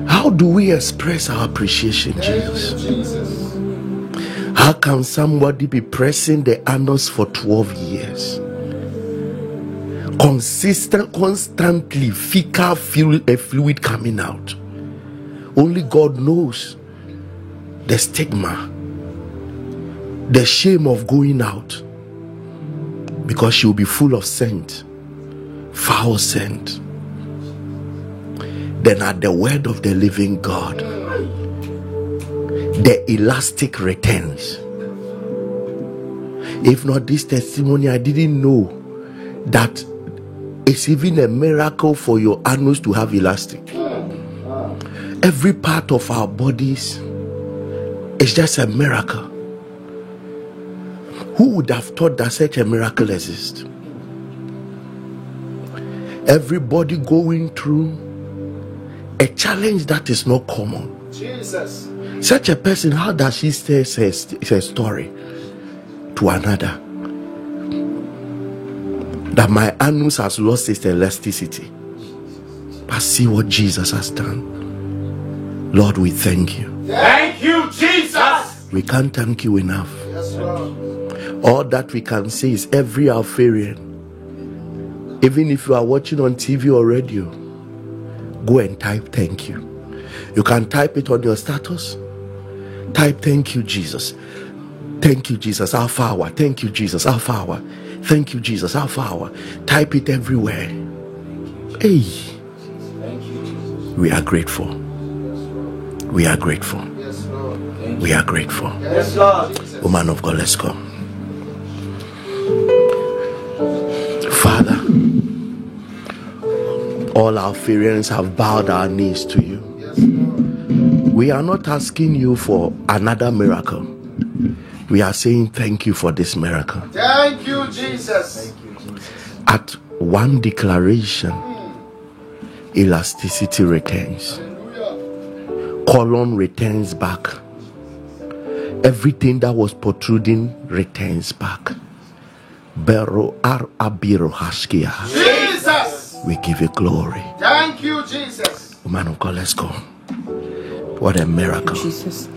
S1: How do we express our appreciation, Jesus? How can somebody be pressing the anus for 12 years? Consistent, constantly, fecal fluid, fluid coming out. Only God knows the stigma, the shame of going out because she will be full of scent, foul scent. Then, at the word of the living God, the elastic returns. If not this testimony, I didn't know that it's even a miracle for your anus to have elastic. Every part of our bodies is just a miracle. Who would have thought that such a miracle exists? Everybody going through a challenge that is not common.
S2: Jesus.
S1: Such a person, how does she say her, her story to another? That my anus has lost its elasticity. But see what Jesus has done. Lord, we thank you.
S2: Thank you, Jesus.
S1: We can't thank you enough.
S2: Yes, Lord.
S1: All that we can say is every Alpharian, even if you are watching on TV or radio, go and type thank you. You can type it on your status. Type thank you, Jesus. Thank you, Jesus. Alpha hour. Thank you, Jesus. Alpha hour. Thank you, Jesus. Alpha hour. Type it everywhere. Hey. We are grateful. We are grateful.
S2: Yes, Lord.
S1: We are grateful.
S2: Yes, Lord.
S1: Woman of God, let's go. Father, all our Pharians have bowed our knees to you. We are not asking you for another miracle. We are saying thank you for this miracle.
S2: Thank you, Jesus.
S1: At one declaration, elasticity returns. Colon returns back, everything that was protruding returns back. Bero ar abiro haskia.
S2: Jesus.
S1: We give you glory.
S2: Thank you, Jesus.
S1: Man of God, let's go. What a miracle.
S3: Jesus.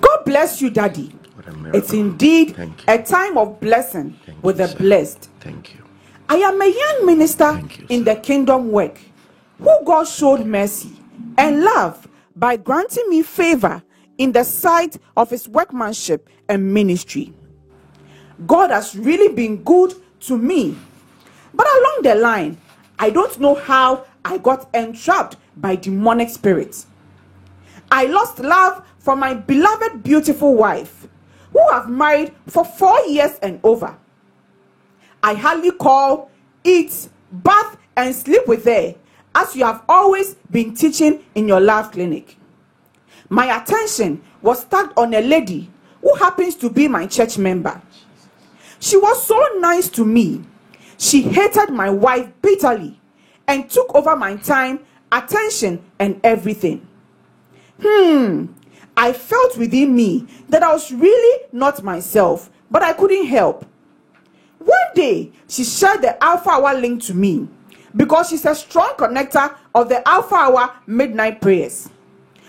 S3: God bless you, Daddy.
S1: What a miracle.
S3: It's indeed a time of blessing
S1: Thank
S3: with
S1: you,
S3: the
S1: sir.
S3: blessed.
S1: Thank you.
S3: I am a young minister
S1: you,
S3: in
S1: sir.
S3: the kingdom work who God showed mercy and love by granting me favor in the sight of his workmanship and ministry. God has really been good to me. But along the line, I don't know how I got entrapped by demonic spirits. I lost love for my beloved, beautiful wife, who I've married for four years and over. I hardly call, eat, bath, and sleep with her, as you have always been teaching in your love clinic. My attention was stuck on a lady who happens to be my church member. She was so nice to me. She hated my wife bitterly and took over my time, attention, and everything. Hmm, I felt within me that I was really not myself, but I couldn't help. One day, she shared the Alpha Hour link to me because she's a strong connector of the Alpha Hour midnight prayers.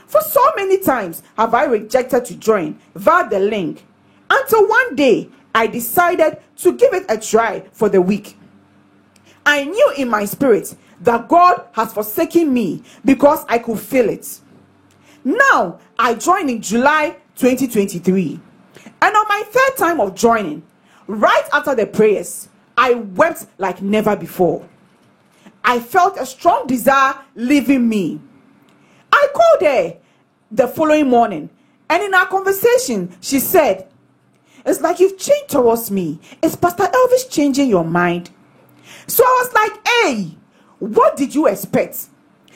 S3: For so many times have I rejected to join via the link until one day I decided to give it a try for the week. I knew in my spirit that God has forsaken me because I could feel it. Now I joined in July 2023. And on my third time of joining, right after the prayers, I wept like never before. I felt a strong desire leaving me. I called her the following morning, and in our conversation, she said, It's like you've changed towards me. Is Pastor Elvis changing your mind? So I was like, Hey, what did you expect?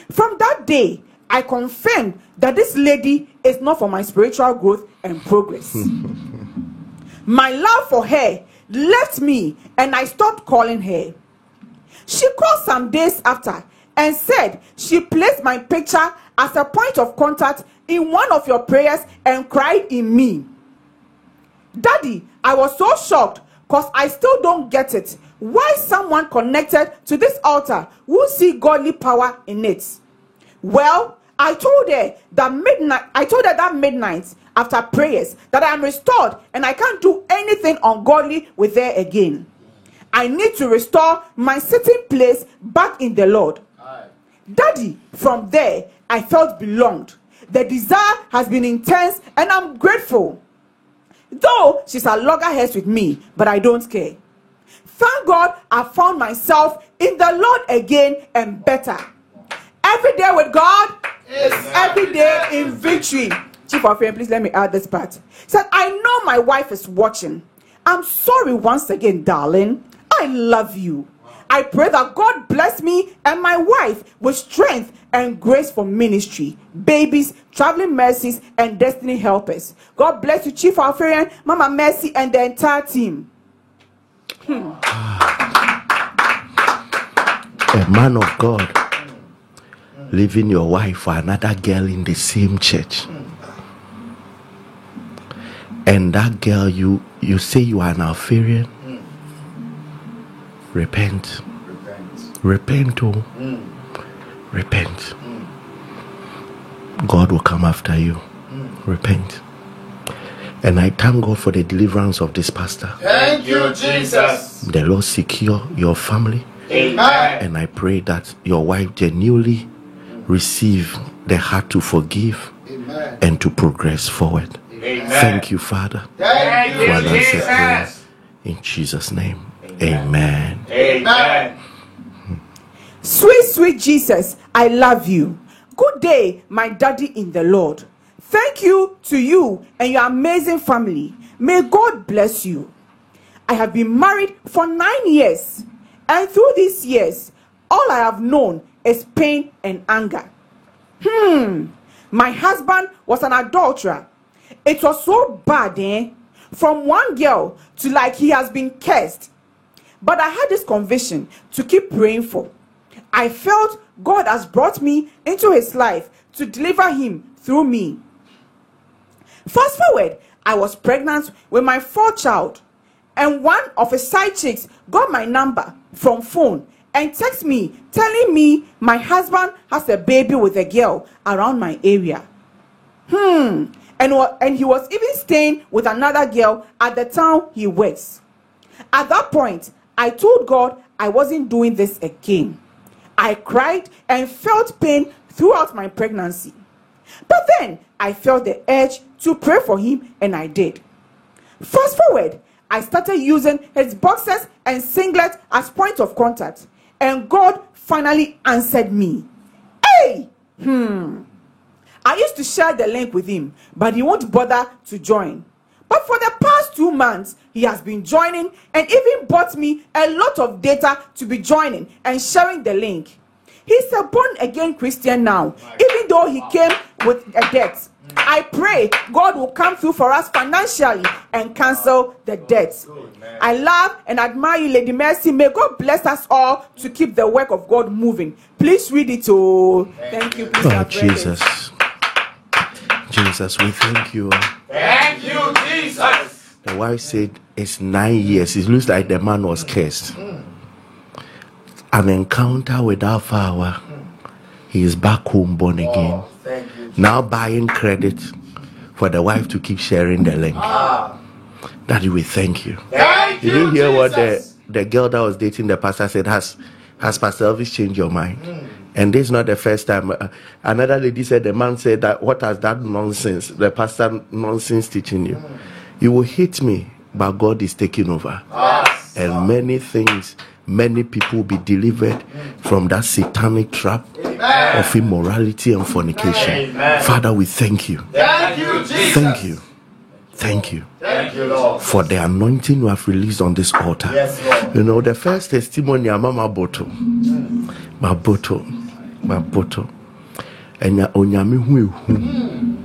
S3: From that day, I confirmed that this lady is not for my spiritual growth and progress. my love for her left me, and I stopped calling her. She called some days after and said she placed my picture as a point of contact in one of your prayers and cried in me. Daddy, I was so shocked because I still don't get it. Why someone connected to this altar will see godly power in it? Well, I told her that midnight, I told her that midnight after prayers that I am restored and I can't do anything ungodly with her again. I need to restore my sitting place back in the Lord.
S2: Aye.
S3: Daddy, from there, I felt belonged. The desire has been intense and I'm grateful. Though she's a loggerheads with me, but I don't care. Thank God I found myself in the Lord again and better. Every day with God is every day in victory. Chief of Fame, please let me add this part. Said, I know my wife is watching. I'm sorry once again, darling. I love you. I pray that God bless me and my wife with strength and grace for ministry, babies, traveling mercies, and destiny helpers. God bless you, Chief Alpharian, Mama Mercy, and the entire team.
S1: A man of God leaving your wife for another girl in the same church. And that girl, you you say you are an Alpharian. Repent.
S2: Repent.
S1: Repent, oh. Mm. Repent. Mm. God will come after you. Mm. Repent. And I thank God for the deliverance of this pastor.
S2: Thank you, Jesus.
S1: The Lord secure your family.
S2: Amen.
S1: And I pray that your wife genuinely receive the heart to forgive
S2: Amen.
S1: and to progress forward. Amen. Thank you, Father,
S2: Thank you,
S1: an prayer.
S2: Jesus.
S1: In Jesus' name, amen.
S2: Amen.
S3: Sweet, sweet Jesus, I love you. Good day, my daddy in the Lord. Thank you to you and your amazing family. May God bless you. I have been married for nine years, and through these years, all I have known is pain and anger. Hmm, my husband was an adulterer. It was so bad, eh? From one girl to like he has been cursed. But I had this conviction to keep praying for. I felt God has brought me into his life to deliver him through me. Fast forward, I was pregnant with my fourth child, and one of his side chicks got my number from phone and texted me telling me my husband has a baby with a girl around my area. Hmm. And, and he was even staying with another girl at the town he works. At that point, I told God I wasn't doing this again. I cried and felt pain throughout my pregnancy. But then I felt the urge to pray for him, and I did. Fast forward, I started using his boxes and singlet as point of contact, and God finally answered me. Hey! Hmm. I used to share the link with him, but he won't bother to join. But for the past two months, he has been joining and even bought me a lot of data to be joining and sharing the link. He's a born again Christian now, even though he came with a debt. I pray God will come through for us financially and cancel the debt. I love and admire you, Lady Mercy. May God bless us all to keep the work of God moving. Please read it. Oh, thank you. Please
S1: Oh. Jesus. Jesus, we thank you.
S2: Thank you, Jesus.
S1: The wife said it's nine years. It looks like the man was cursed. Hmm. An encounter with our Father. He is back home born oh, again.
S2: Oh, thank you.
S1: Now buying credit for the wife to keep sharing the link. Ah. Daddy, we thank you.
S2: Thank
S1: Did
S2: you,
S1: you hear what the, the girl that was dating the pastor said? Has has Pastor Elvis changed your mind? Hmm. And this is not the first time. Uh, another lady said the man said that what has that nonsense, the pastor nonsense teaching you? You will hate me, but God is taking over.
S2: Yes.
S1: And many things, many people will be delivered from that satanic trap of immorality and fornication.
S2: Amen.
S1: Father, we thank you.
S2: Thank you, Jesus.
S1: Thank you. Thank you
S2: Thank you, Lord.
S1: for the anointing you have released on this altar.
S2: Yes.
S1: You know, the first testimony, I'm Mama Boto. My Boto. My Boto. Enya onyame hu ehu.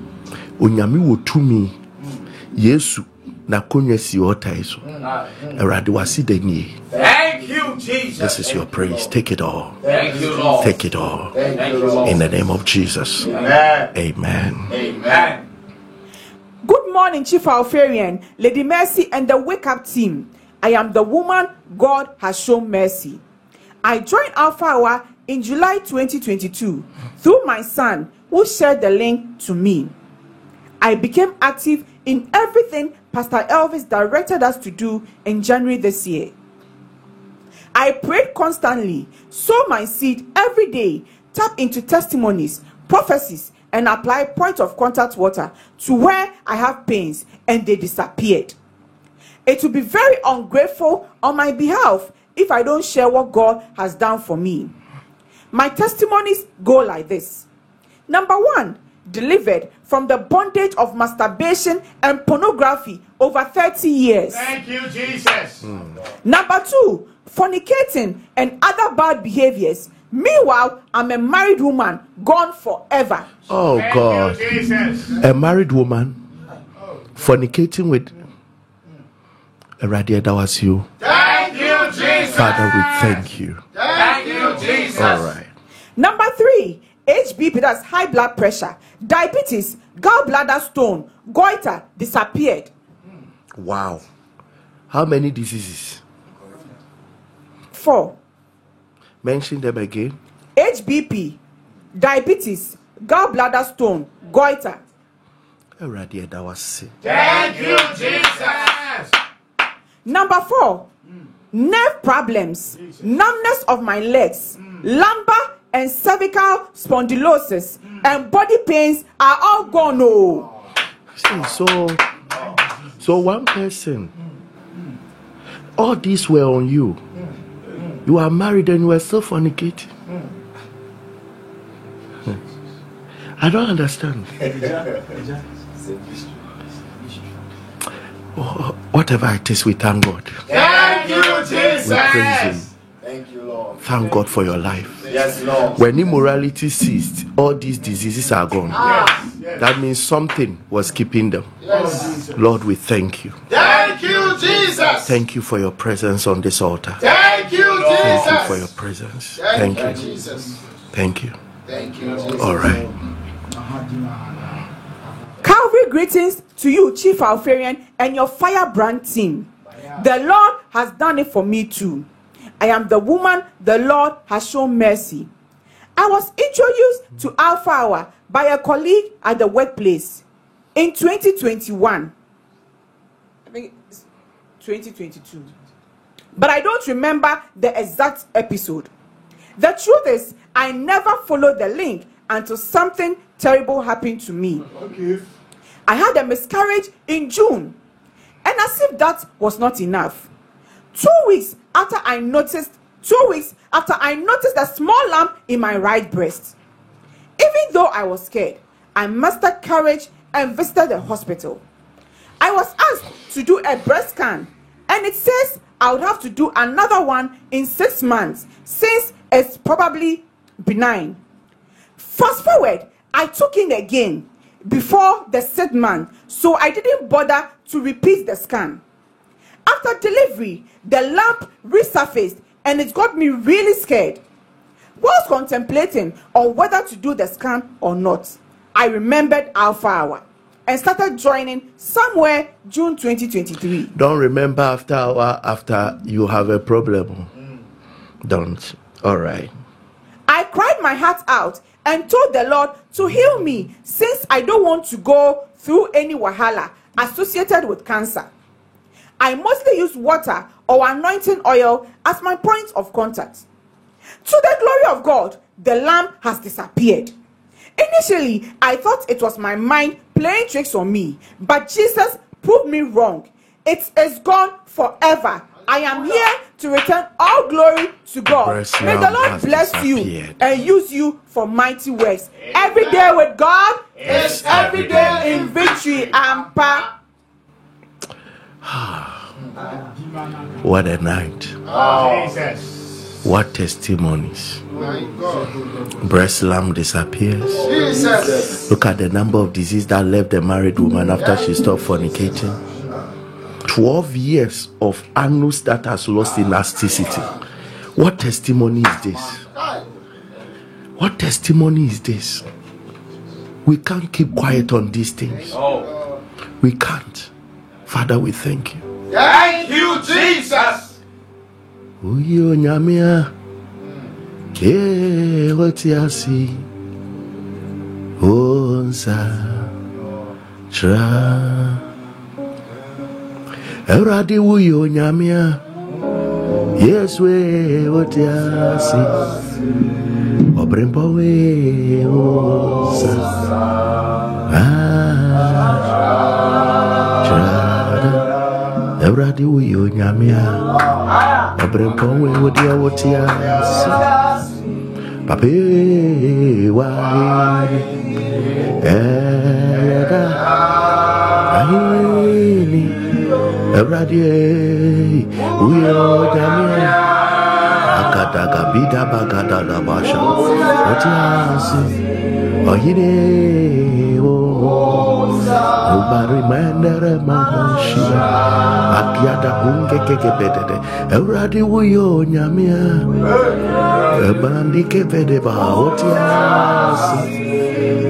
S1: Onyame wɔ tumi. Yesu na konwa si altar yi so. Awurade wasi da nie.
S2: Thank you, Jesus.
S1: This is your praise. Take it all.
S2: Thank you, Lord.
S1: Take it all.
S2: Thank you, Lord.
S1: In the name of Jesus.
S2: Amen.
S1: Amen.
S2: Amen.
S3: Good morning, Chief Alpharian, Lady Mercy, and the Wake Up team. I am the woman God has shown mercy. I joined Alpha Hour in July 2022 through my son, who shared the link to me. I became active in everything Pastor Elvis directed us to do in January this year. I prayed constantly, sow my seed every day, tap into testimonies, prophecies, and apply point of contact water to where I have pains and they disappeared. It will be very ungrateful on my behalf if I don't share what God has done for me. My testimonies go like this. Number one, delivered from the bondage of masturbation and pornography over 30 years.
S2: Thank you, Jesus. Hmm.
S3: Number two, fornicating and other bad behaviors. Meanwhile, I'm a married woman gone forever.
S1: Oh
S2: Thank
S1: God.
S2: you, Jesus.
S1: A married woman fornicating with Awurade, that was you.
S2: Thank you, Jesus.
S1: Father, we thank you.
S2: Thank you, Jesus.
S1: All right.
S3: Number three, HBP, that's high blood pressure, diabetes, gallbladder stone, goiter disappeared.
S1: Wow. How many diseases?
S3: Four.
S1: Mention them again.
S3: HBP, diabetes, gallbladder stone, goiter.
S1: Already, that was it.
S2: Thank you, Jesus.
S3: Number four, nerve problems, numbness of my legs, lumbar and cervical spondylosis, and body pains are all gone. Oh,
S1: See, so, so one person, all these were on you. You are married and you were still fornicating. I don't understand. Oh, Whatever it is, we thank God.
S2: Thank you, Jesus.
S1: We praise Him.
S2: Jesus.
S4: Thank you, Lord.
S1: Thank God for your life.
S4: Yes, Lord.
S1: When immorality ceased, all these diseases are gone.
S2: Yes, yes.
S1: That means something was keeping them.
S4: Yes.
S1: Lord, we thank you.
S2: Thank you, Jesus.
S1: Thank you for your presence on this altar.
S2: Thank you, Jesus.
S1: Thank you for your presence.
S4: Thank
S1: Thank
S4: you,
S1: you.
S4: Jesus.
S1: Thank you.
S4: Thank you, Jesus.
S1: All right.
S3: Calvary greetings to you, Chief Alpharian, and your firebrand team. The Lord has done it for me too. I am the woman the Lord has shown mercy. I was introduced to Alpha Hour by a colleague at the workplace in 2021. I think it's 2022. But I don't remember the exact episode. The truth is, I never followed the link until something terrible happened to me. I had a miscarriage in June. And as if that was not enough, two weeks after I noticed, two weeks after I noticed a small lump in my right breast. Even though I was scared, I mustered courage and visited the hospital. I was asked to do a breast scan, and it says I would have to do another one in six months since it's probably benign. Fast forward, I took in again before the sixth month, so I didn't bother to repeat the scan. After delivery, the lump resurfaced and it got me really scared. Whilst contemplating on whether to do the scan or not, I remembered Alpha Hour and started joining somewhere June 2023.
S1: Don't remember after hour after you have a problem. Don't. All right.
S3: I cried my heart out and told the Lord to heal me since I don't want to go through any wahala associated with cancer. I mostly use water or anointing oil as my point of contact. To the glory of God, the lamp has disappeared. Initially, I thought it was my mind playing tricks on me, but Jesus proved me wrong. It is gone forever. I am here to return all glory to God. May the Lord bless you and use you for mighty works. Every day with God is every day in victory and power.
S1: What a night.
S2: Jesus.
S1: What testimonies.
S4: My
S1: Breast lamb disappears.
S4: Jesus.
S1: Look at the number of disease that left the married woman after she stopped fornicating. 12 years of anus that has lost elasticity. What testimony is this? What testimony is this? We can't keep quiet on these things.
S2: Oh.
S1: We can't. Father, we thank you.
S2: Thank you, Jesus.
S1: Uyi onyame a ee wɔte ase wo nsa kyerɛ awurade woyɛ onyame a yesu ee wɔte ase ɔberempɔ wee wo nsa Ah, awurade woyɛ onyame a ɔberempɔ wee wode a wɔte ase papa wae ɛyɛda aheni awurade woyɛ onyame a akadagabidabagadadabasha wɔte ase ɔhene wo obarimɛndɛrɛ mahoshia akiada hungekekebedede awurade woyɛ onyame a Ebrandike vedeba otiasi.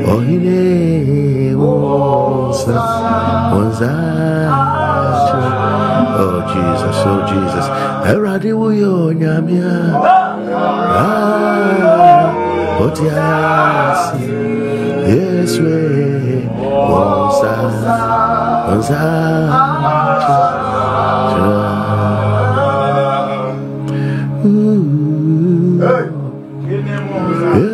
S1: Ohine wosa wosa. Oh Jesus, oh Jesus. Eradi wuyo nyamia. Ah, otiasi. Yes we wosa wosa. Ooh. Wahine fatao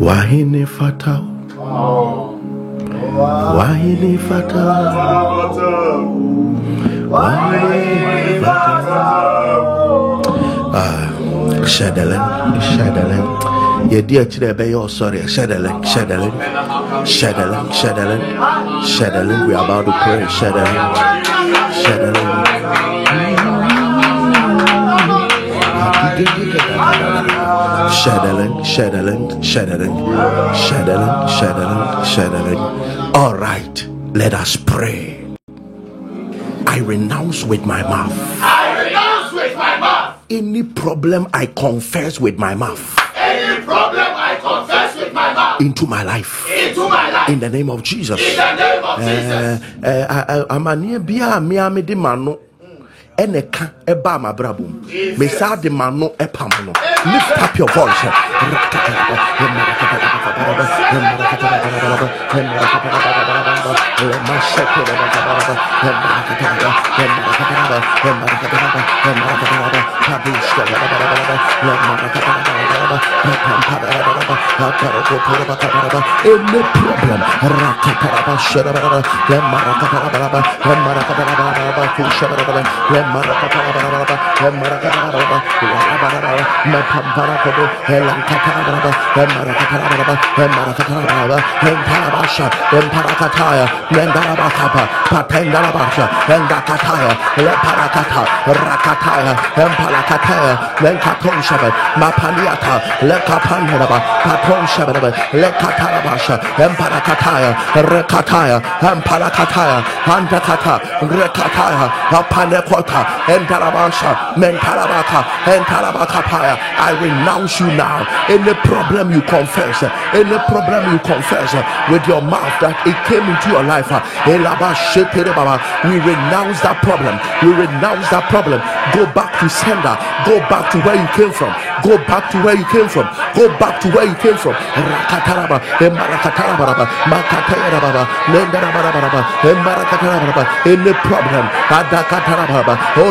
S1: Wahine fatao Wahine fatao Ah, Shadalen, Shadalen. Yɛdi akyirɛ ɛbɛyɛ ɔsɔre Shadalen, Shadalen, Shadalen, Shadalen, Shadalen. We about to pray. Shadalen, Shadalen. Shadowland, Shadowland, Shadowland, Shadowland, Shadowland, Shadowland. All right, let us pray. I renounce with my mouth
S2: I renounce with my mouth
S1: any problem I confess with my mouth
S2: any problem I confess with my mouth
S1: into my life.
S2: into my life.
S1: In the name of Jesus.
S2: In the name of
S1: Eh,
S2: Jesus.
S1: eh, a- a- amanneɛ biaa mmea mede ma no ɛna ɛka ɛbaa m'abrabɔ mu mesaa de ma no ɛpam no lift up your voice any problem mepamparakabu elankataraba lemarakataraba lemarakataraba lentarabasha lemparakataya lendarabakapa patendarabasha lendakataya leparakata rakataya lemparakataya lenkatonshabe mapaniata lekapandaraba patonshabe lekatarabasha emparakataya rekataya emparakataya andakata rekataya apanekota endarabasha mentarabaka entarabakapaya I renounce you now. Any problem you confess any problem you confess with your mouth that it came into your life we renounce that problem. We renounce that problem. Go back to sender. Go back to where you came from go back to where you came from. Go back to where you came from. Any problem oh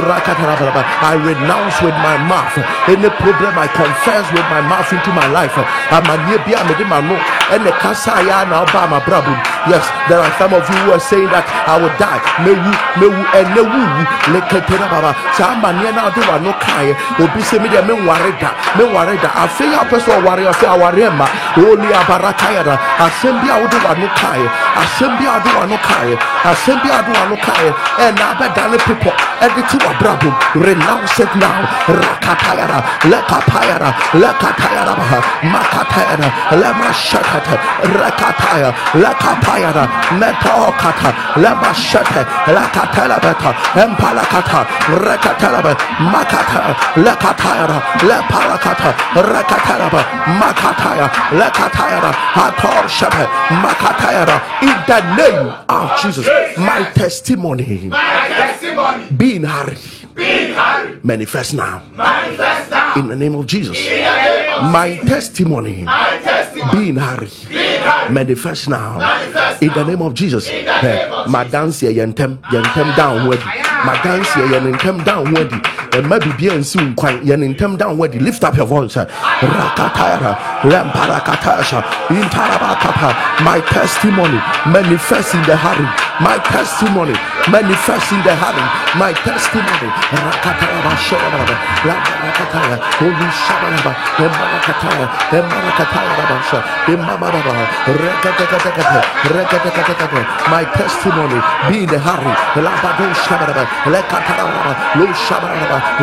S1: I renounce with my mouth. Any problem I confess with my mouth into my life. No yes there are some of you who are saying that I will die. Mewu mewu ene wu leketera baba sa amanye na de wa no kai obi se me de me nware da me nware da afi ya person ware afi aware ma. Oli abaraka ya da asem bia wo de wa no kai asem bia wo de wa no kai asem bia wo de wa no kai e na be dane people e de ti wa brabum renounce it now. Rakatayara lekapayara lekatayara baha makatayara lemashakata rekataya lekapayara metokata lemashate lekatelebeta empalakata rekatelebe makata lekatayara leparakata rekatelebe makataya lekatayara atorshepe makatayara in the name of Jesus my testimony
S2: My testimony
S1: being Be
S2: in hurried.
S1: manifest now
S2: Manifest now.
S1: in the name of Jesus.
S2: In the name of
S1: My testimony
S2: my testimony
S1: being hurried
S2: being hurried.
S1: manifest now
S2: Manifest
S1: in the name of Jesus.
S2: In the name of
S1: My dance here, yentem, yentem down wadi. My dance here, yentem down wadi. Ɛma biribiara nsi nkwan yɛne ntɛm down where wadi lift up your voice uh, intarabakapa my testimony manifest in the hurry my testimony manifest in the hurry my testimony. Rakataraba shabaraba, lamarakataya, holy shabaraba. My testimony be in the hurry.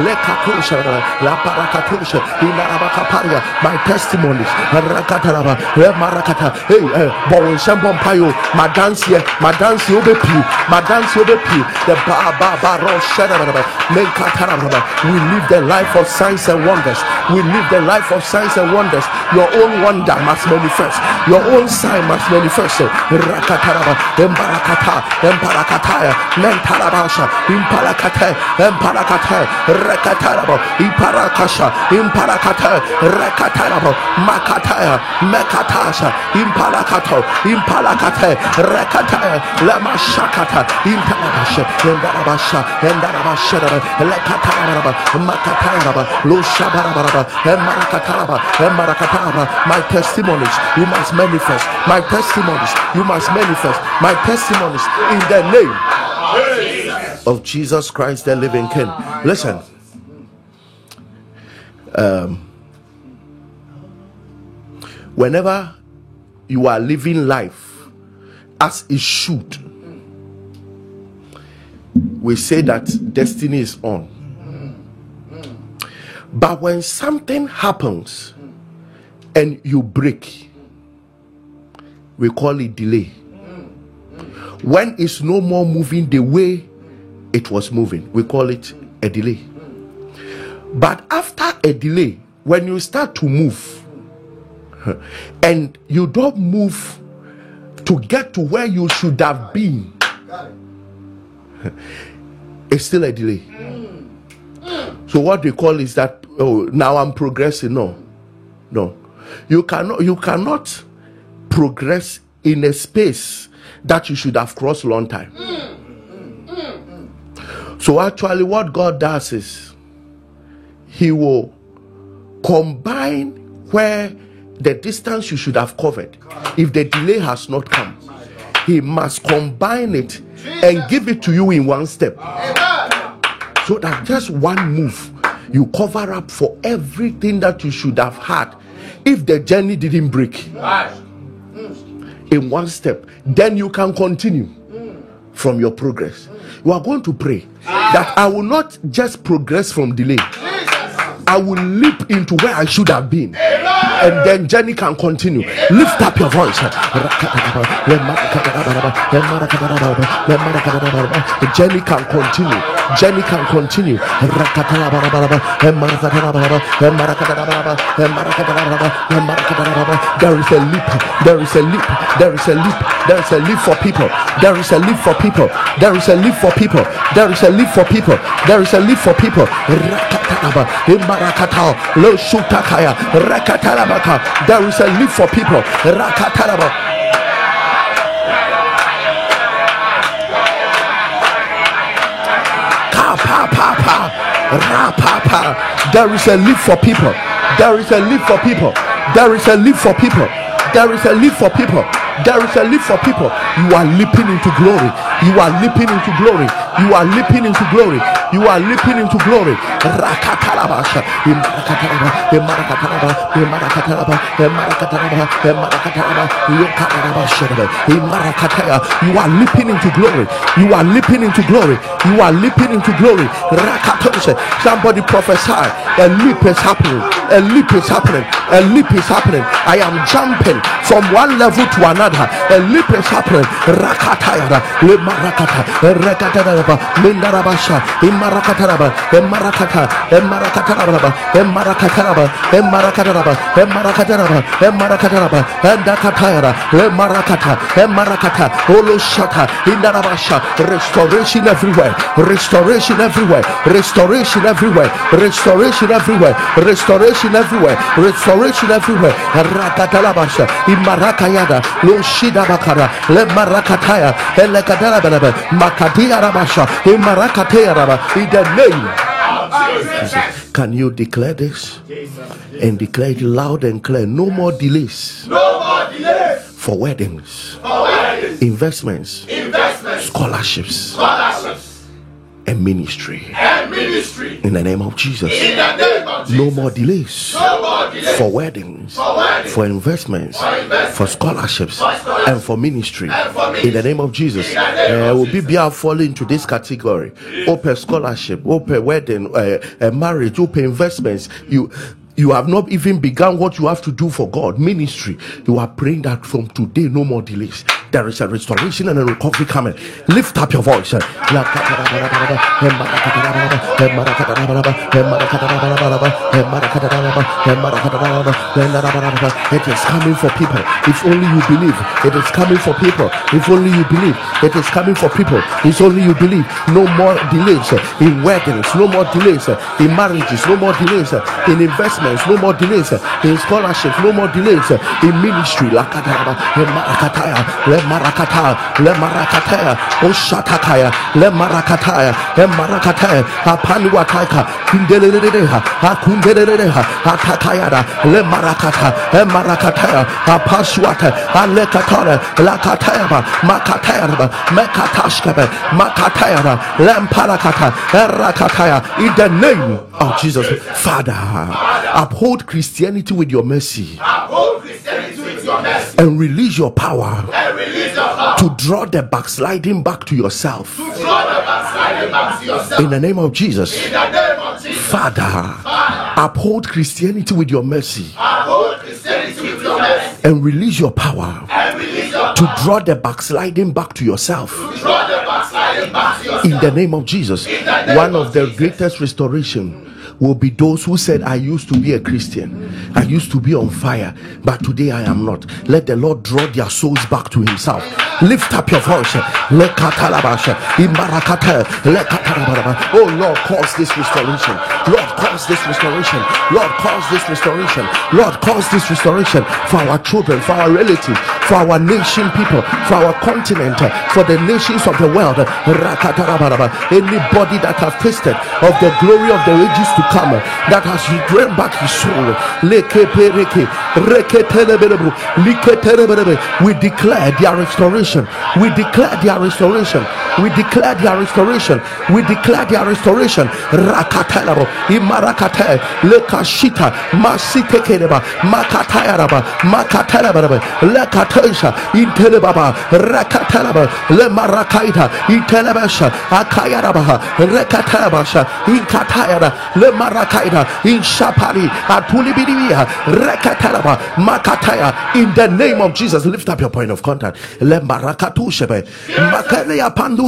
S1: Lekatu shabaraba, laparacatusha, inarabakaparia. My testimonies. Rakataraba, emarakata. Hey, eh, Bowen Shambon Payo, my dance here, my dance here, be pew, my dance here, be pew. The ba ba ba ro shadaraba, mekataraba. We live the life of signs and wonders. We live the life of signs and wonders. Your own wonder must manifest. Your own sign must manifest. Rakataraba, embarakata, emparakataya, mentarabasha, imparakate, emparakate, rekataraba, imparakasha, imparakate, rekataraba, makataya, mekatasha, impalakato, impalakate, rekataya, lemashakata, impalabasha, endarabasha, endarabasha, lekataraba, makataraba, lushabaraba, emarakataraba, emarakataraba. My testimonies, you must manifest. My testimonies, you must manifest. My testimonies in the name of Jesus Christ, the living King. Listen. Um, whenever you are living life as it should, we say that destiny is on. But when something happens and you break, we call it delay. When it's no more moving the way it was moving, we call it a delay. But after a delay, when you start to move and you don't move to get to where you should have been, it's still a delay. So what we call is that oh now I'm progressing. No, no, you cannot you cannot progress in a space that you should have crossed long time. So actually, what God does is He will combine where the distance you should have covered, if the delay has not come, He must combine it and give it to you in one step. So that just one move, you cover up for everything that you should have had if the journey didn't break in one step, then you can continue from your progress. You are going to pray Ah. that I will not just progress from delay, I will leap into where I should have been. And then journey can continue. Lift up your voice. The journey can continue. Journey can continue. There is a leap. There is a leap. There is a leap. There is a leap for people. There is a leap for people. There is a leap for people. There is a leap for people. There is a leap for people. There is a leap for people. Ra pa pa. There is a leap for people. There is a leap for people. There is a leap for people. There is a leap for people. There is a leap for people. You are leaping into glory. You are leaping into glory. You are leaping into glory. You are leaping into glory. You are leaping into glory. You are leaping into glory. You are leaping into glory. Somebody prophesy. A leap is happening. A leap is happening. A leap is happening. I am jumping from one level to another. A leap is happening. Rakatayara. Rekataraba. Mindarabasha. Imarakataraba. Emarakata. Emarakataraba. Emarakataraba. Emarakataraba. Emarakataraba. Emarakataraba. Endakatayara. Emarakata. Emarakata. Oloshata. Indarabasha. Restoration everywhere. Restoration everywhere. Restoration everywhere. Restoration everywhere. Restoration everywhere. Restoration everywhere. Rakatalabasha. Imarakayada. Loshida bakara. Le marakataya. Elekadara belebe. Makadia rabasha. In the name. Can you declare this? And declare it loud and clear. No more delays
S2: No more delays.
S1: for weddings,
S2: For weddings,
S1: investments,
S2: investments,
S1: scholarships,
S2: scholarships,
S1: and and ministry.
S2: and ministry.
S1: In the name of Jesus.
S2: Name of
S1: No more delays
S2: No more delay.
S1: for weddings,
S2: For weddings.
S1: for investments,
S2: investments,
S1: for scholarships,
S2: for scholarships,
S1: and for ministry.
S2: and for
S1: In the name of Jesus, uh, will be be fall into this category. Open scholarship, open wedding, uh, uh, marriage, open investments. You. You have not even begun what you have to do for God. Ministry. You are praying that from today, no more delays. There is a restoration and a recovery coming. Lift up your voice. It is coming for people. If only you believe. It is coming for people. If only you believe. It is coming for people. It's only you believe. No more delays in weddings. No more delays in marriages. No more delays in investments. No more delays in scholarships. No more delays in ministry le marakata, le marakata, oshatakaya, le marakata, le marakata, apaluataka, kundelereha, akundelereha, atakayara, le marakata, le marakata, apaswata, alekatara, lakatayaba, makatayaba, mekatashkaba, makatayara, lemparakata, erakataya, in the name of Jesus, Father, uphold Christianity with your mercy.
S2: Uphold Christianity your mercy.
S1: and release your power
S2: And release your power.
S1: to draw the backsliding back to yourself.
S2: Draw the backsliding back to yourself.
S1: In the name of Jesus,
S2: In the name of Jesus.
S1: Father, uphold Christianity with your mercy
S2: Uphold Christianity with your mercy.
S1: and release your power
S2: And release your
S1: to draw the backsliding back to yourself.
S2: Draw the backsliding back to yourself.
S1: In the name of Jesus, one of the greatest restoration will be those who said, I used to be a Christian, I used to be on fire, but today I am not. Let the Lord draw their souls back to Himself. Lift up your voice. Oh Lord, cause this restoration. Lord, cause this restoration. Lord, cause this restoration. Lord, cause this restoration for our children, for our relatives, for our nation people, for our continent, for the nations of the world. Anybody that have tasted of the glory of the ages to come, that has drained back his soul. We declare their restoration. We declare their restoration. We declare their restoration. We declare their restoration. Imarakate, Lekashita, Makatayaraba, Intelebaba, Lemarakaita, Intelebasha, Rekatabasha, Inkatayara, Lemarakaita, Inshapari, Makataya, in the name of Jesus, lift up your point of contact. Panduriaka,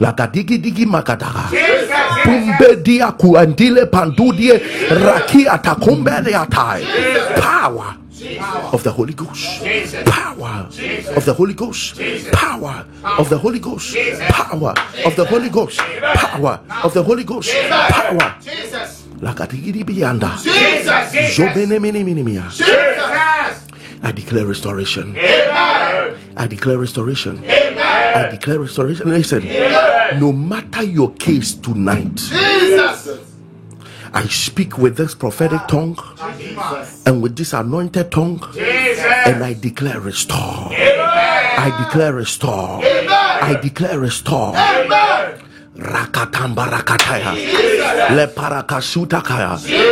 S1: Lagadigi digi makadaga. Pumbe dia kuandile pandudie raki atakumbele atai. Power of the Holy Ghost. Power of the Holy Ghost. Power of the Holy Ghost. Power of the Holy Ghost. Power of the Holy Ghost. Power.
S2: Jesus. Jesus.
S1: Jobene mini mini mia.
S2: Jesus.
S1: I declare restoration.
S2: Amen.
S1: I declare restoration.
S2: Amen.
S1: I declare restoration. Listen, no matter your case tonight,
S2: Jesus.
S1: I speak with this prophetic tongue and with this anointed tongue,
S2: Jesus.
S1: and I declare restore. I declare restore. I declare restore.
S2: Amen.
S1: Rakatamba rakataya.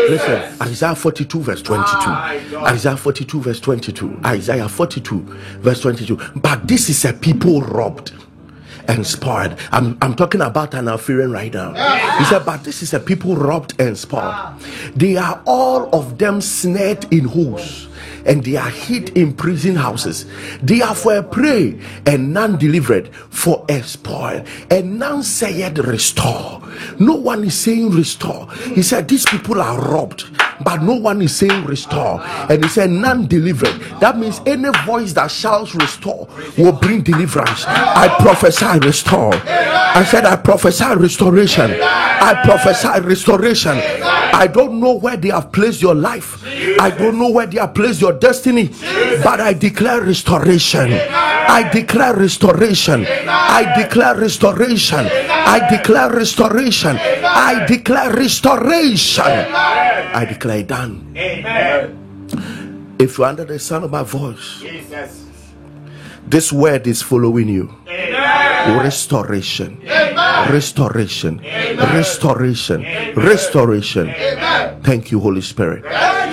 S1: Listen, Isaiah 42 verse 22. Isaiah 42 verse 22. Isaiah 42 verse 22. But this is a people robbed and spoiled. I'm, I'm talking about an Alpharian right now. He said, But this is a people robbed and spoiled. They are all of them snared in holes and they are hid in prison houses. They are for a prey and none delivered, for a spoil, and none said restore. No one is saying restore. He said, These people are robbed but no one is saying restore. And he said, None delivered. That means any voice that shouts restore will bring deliverance. I prophesy restore. I said, I prophesy restoration. I prophesy restoration. I don't know where they have placed your life, I don't know where they have placed your destiny, but I declare restoration. I declare restoration. I declare restoration. I declare restoration. I declare restoration. I declare it done.
S2: Amen.
S1: If you're under the sound of my voice,
S2: Jesus.
S1: this word is following you.
S2: Amen.
S1: Restoration. Restoration. Restoration. Restoration. Thank you, Holy Spirit.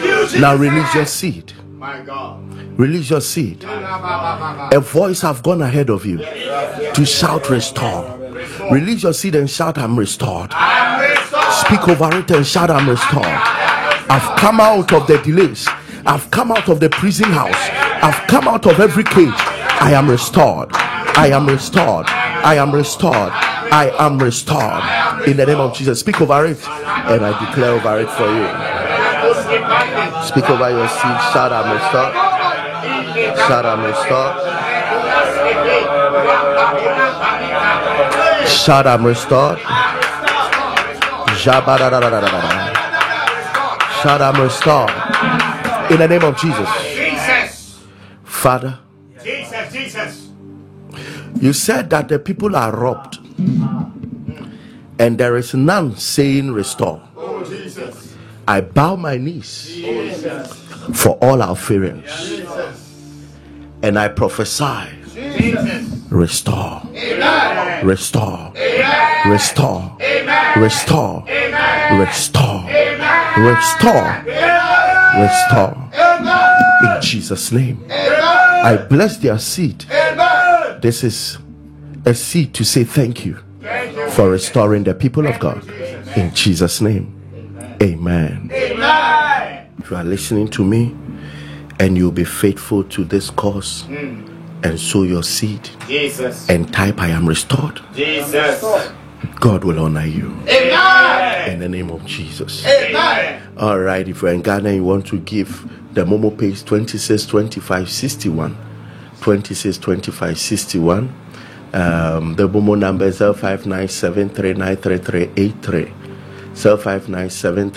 S2: You,
S1: Now release your seed.
S2: My God.
S1: Release your seed. A voice have gone ahead of you to shout restore. Release your seed and shout, I'm restored.
S2: I'm restored.
S1: Speak over it and shout, I'm restored. I've come out of the delays. I've come out of the prison house. I've come out of every cage. I am restored. I am restored. I am restored. I am restored. In the name of Jesus, speak over it and I declare over it for you. Speak over your seed. Shout, I'm restored. Shout, I'm restored. Shout, I'm restored. I'm. In the name of Jesus.
S2: Jesus.
S1: Father,
S2: Jesus. Jesus.
S1: you said that the people are robbed and there is none saying restore.
S2: Oh, Jesus.
S1: I bow my knees for all our parents and I prophesy
S2: Jesus.
S1: restore,
S2: Amen.
S1: restore,
S2: Amen.
S1: restore,
S2: Amen.
S1: restore, restore. Restore, restore. In Jesus' name, I bless their seed. This is a seed to say thank you for restoring the people of God. In Jesus' name, amen.
S2: Amen.
S1: If you are listening to me and you'll be faithful to this cause and sow your seed
S2: Jesus.
S1: and type, I am restored,
S2: Jesus.
S1: God will honor you
S2: Amen.
S1: in the name of Jesus.
S2: Amen.
S1: All right, if you're in Ghana you want to give, the Momo page 26 25 61. 26 25 61. Um, the Momo number is 0597 393383. 0597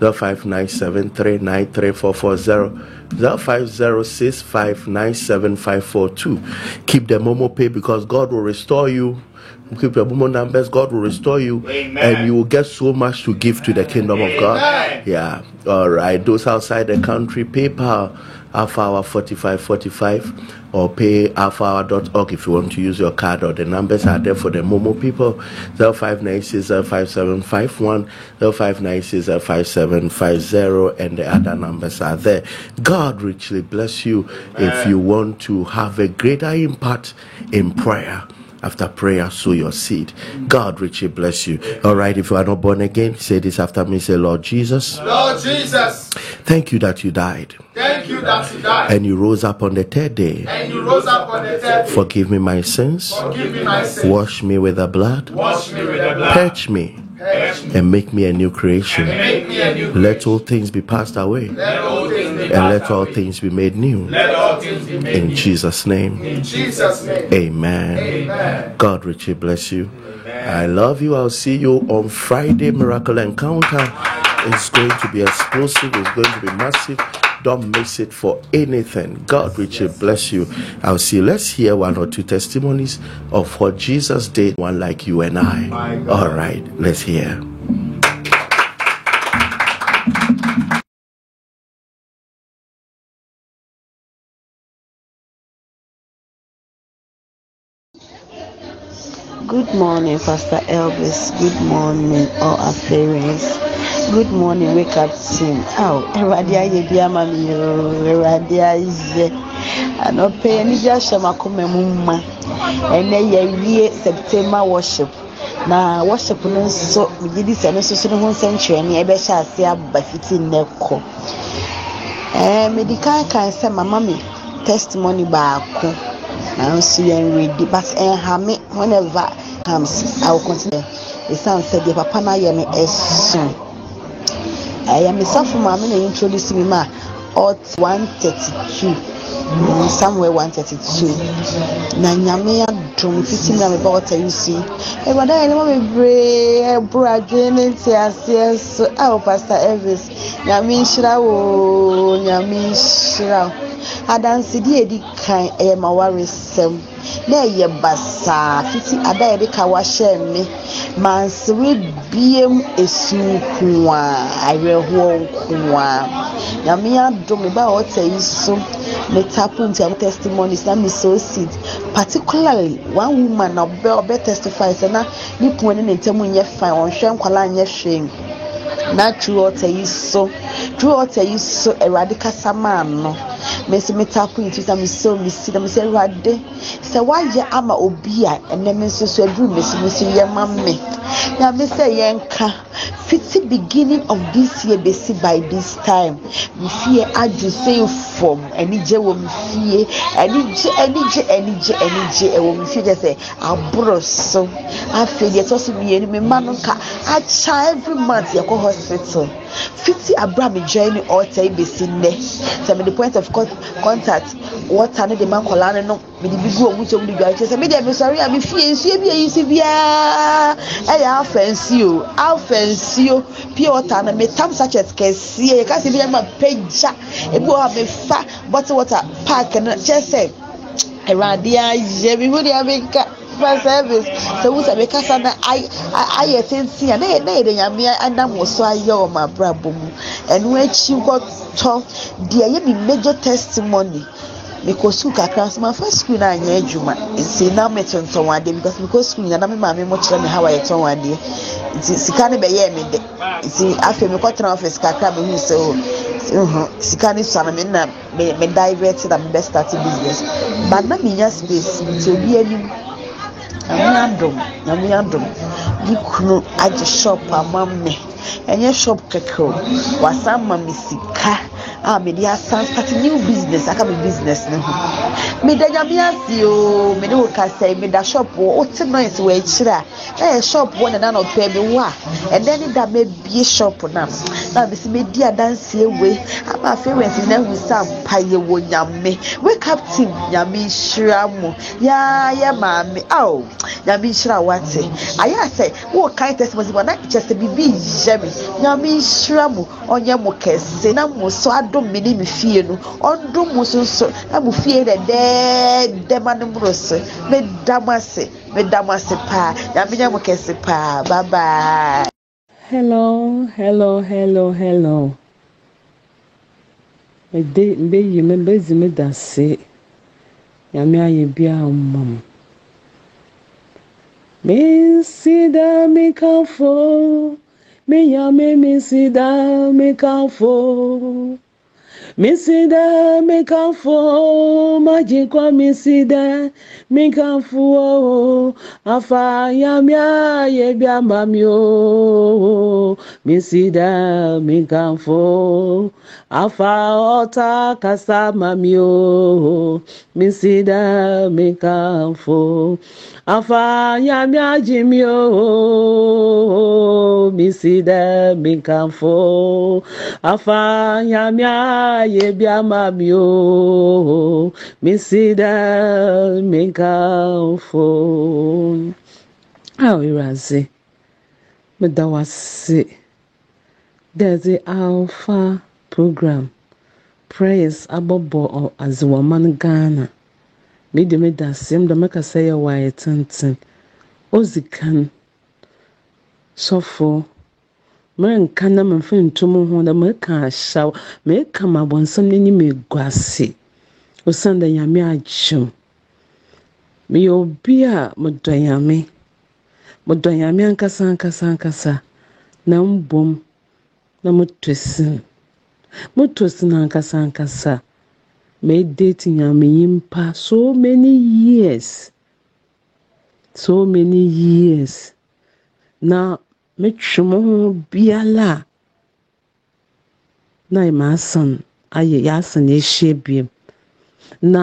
S1: 0597 393440. 0597 0506 Keep the Momo pay because God will restore you. Keep your Momo numbers, God will restore you,
S2: Amen.
S1: and you will get so much to give to the kingdom of God. Yeah. All right. Those outside the country, PayPal, Alpha Hour 4545 or pay alphahour.org if you want to use your card or the numbers are there for the Momo people. 0596 5751 0596 5750 and the other numbers are there. God richly bless you if you want to have a greater impact in prayer after prayer, sow your seed. God richly bless you. All right, if you are not born again, say this after me. Say, Lord Jesus,
S4: Lord Jesus,
S1: thank you that you died
S4: thank you that you died
S1: and you rose up on the third day.
S4: and you rose up on the third day.
S1: Forgive me my sins,
S4: Forgive me my sins.
S1: wash me with the blood,
S2: Wash me with the blood.
S1: purge me,
S4: me.
S1: And make me a new creation.
S4: A new
S1: Let all things be passed away,
S4: Let be
S1: and let all things be made new.
S2: Let all things be made.
S1: In Jesus' name,
S4: in Jesus' name.
S1: amen.
S4: Amen.
S1: God richly bless you. I love you. I'll see you on Friday Miracle Encounter. It's going to be explosive, it's going to be massive. Don't miss it for anything. God richly bless you. I'll see. Let's hear one or two testimonies of what Jesus did, one like you and I. All right, let's hear.
S5: Morning, Pastor Elvis. Good morning, all our parents. Good morning, wake up team. Oh, Awurade ayɛ bi ama me yoo. Awurade ayɛ. Anɔpɛ yi, anigye ahyɛ m'akoma mu ma. Ɛnɛ yɛawie September worship. Na worship no nso, megye di sɛ no nso so ne ho nsɛnkyerɛnne ɛbɛhyɛ ase aba fiti nnɛ kɔ. Ɛɛ, mede kan kan sɛ mama me testimony baako. nanso yɛn ready but ɛnha me whenever comes i will continue. Ɛsiane sɛ deɛ papa no ayɛ no ɛso. Ɛyɛ mesafo maame na introduce me ma ɔt 132 mm, somewhere 132 na nyame adom titi na meba ɔta yi so yi awurade ayɛ nneɛma bebree. Ɛboro adwene ne nte aseɛ so ao pastor elvis. Nyame nhyira wo nyame nhyira wo. Edi kan ɛyɛ ma waresɛm na ɛyɛ basaa fiti ada yɛde ka wahyɛ me mansere biem esu nko a awerɛhoɔ nko a nyame adom me ba a ɔta yi so me tap into am testimonies na me sow seed. Particularly one woman na ɔbɛ ɔbɛ testify sɛ na ne pon ne ne ntam nyɛ fine ɔnhwɛ nkwalaa nyɛ hwee na true ɔta yi so. True ɔta yi so awurade kasa maa no. Me nso me tap into sɛ me sow me seed na me sɛ awurade sɛ wayɛ ama obi a ɛnɛ me nso so aduru me so me so yɛ ma me. Nyame sɛ yɛnka fiti beginning of this year besi by this time. Me fie adwo sɛ fam anigye wɔ me fie anigye anigye anigye anigye ɛwɔ me fie kyɛ sɛ aboro so. Afei deɛ ɛtɔ so mmienu me mma no nka. Akya every month yɛkɔ hospital fiti abira mi join ne ɔɔta yi besi nnɛ sɛ de point of con contact wɔta ne de ma nkɔlaa ne no me de bi gu ɔmu kyɛm de dwa kyerɛ sɛ me deɛ me sɔre a me fie nsuo bi a. Yi si biara ɛyɛ afa nsuo afa nsuo pure water no me tam sachet kɛseɛ yɛka sɛ bi yɛ ma pagya ebi wɔ hɔ a me fa bottle water park no kyerɛ sɛ awurade ayɛ me hu deɛ meka fa service sɛ wu sɛ mekasa na ay- ay- ayɛ tenten a na yɛ na yɛde nyame anam wɔ so ayɛ wɔ ma abrabɔ mu ɛno akyi nkɔtɔ deɛ ɛyɛ me major testimony mekɔ sukuu kakra nso mafa sukuu no anyɛ adwuma nti na metontɔn adeɛ because mekɔ sukuu nyina na me maame mo kyerɛ me ha wɔyɛtɔn adeɛ nti sika no bɛyɛɛ me dɛ nti afei mekɔtena office kakra mehu sɛ o sika no sua no me na me divert na me bɛ start business but na menya space nti obi anim nyame adom nyame adom ne kunu agye shop ama me. Ɛnyɛ shop kɛkɛ o. Wasan ma me sika a mede asan start new business. Aka me business ne ho meda nyame ase o mede wo kasa meda shop wɔ wote noise wɔ akyire a na shop wɔ ne nanɔpɛ bi wɔ a ɛnɛ ne da mabie shop no a na mesi medi adanseɛ wei ama afei wɛnsi na ahu sɛ ampa yɛwɔ nyame wake up team nyame nhyira mo yaa yɛ maame ao nyame nhyira wate ayɛ sɛ wɔɔkae testimony bɔ na kyɛ sɛ biribi yɛ me. Nyame nhyira mo ɔnyɛ mo kɛse na mo so adom me ne me fie no ɔndom mo so nso mo fie dɛdɛɛdɛ ma no mmoro so meda mo ase meda mo ase paa nyame mo kɛse paa bye bye
S6: Hello, hello, hello, hello. Mede mbeyi me mbedzi me da ase. Nyame ayɛ biara ma mo. Mesida mekamfo, me nyame mesida mekamfo. Misida mekanfo majinkwa misida mekanfo afa yamya yebya mamyo misida mekanfo afa ota kasa mamyo misida mekanfo afa yamya jimyo misida mekanfo afa yamya Mesida mekamfo. Afa nyame ayɛ biara ma me o. Mesida mekamfo. Ao Awurade, meda wo ase dɛ ɛde alpha program prayers abɔbɔ ɔ- adze wɔ ɔman ghana mede meda ase meda mɛkasa yɛ wɔ ayɛ tenten odzi kan sɔfo merenka na memfa nto mo ho na meka ahyɛw meka ma abɔnsɛm n'anim egu ase osiane dɛ nyame agyem meyɛ obi a medɔ nyame medɔ nyame ankasa ankasa ankasa. Na mbom na motɔ sin motɔ sin ankasa ankasa. Medate nyame nyimpa so many years. So many years. Na metwe ho biala a na maasan ayɛ yɛasan ahyia biom na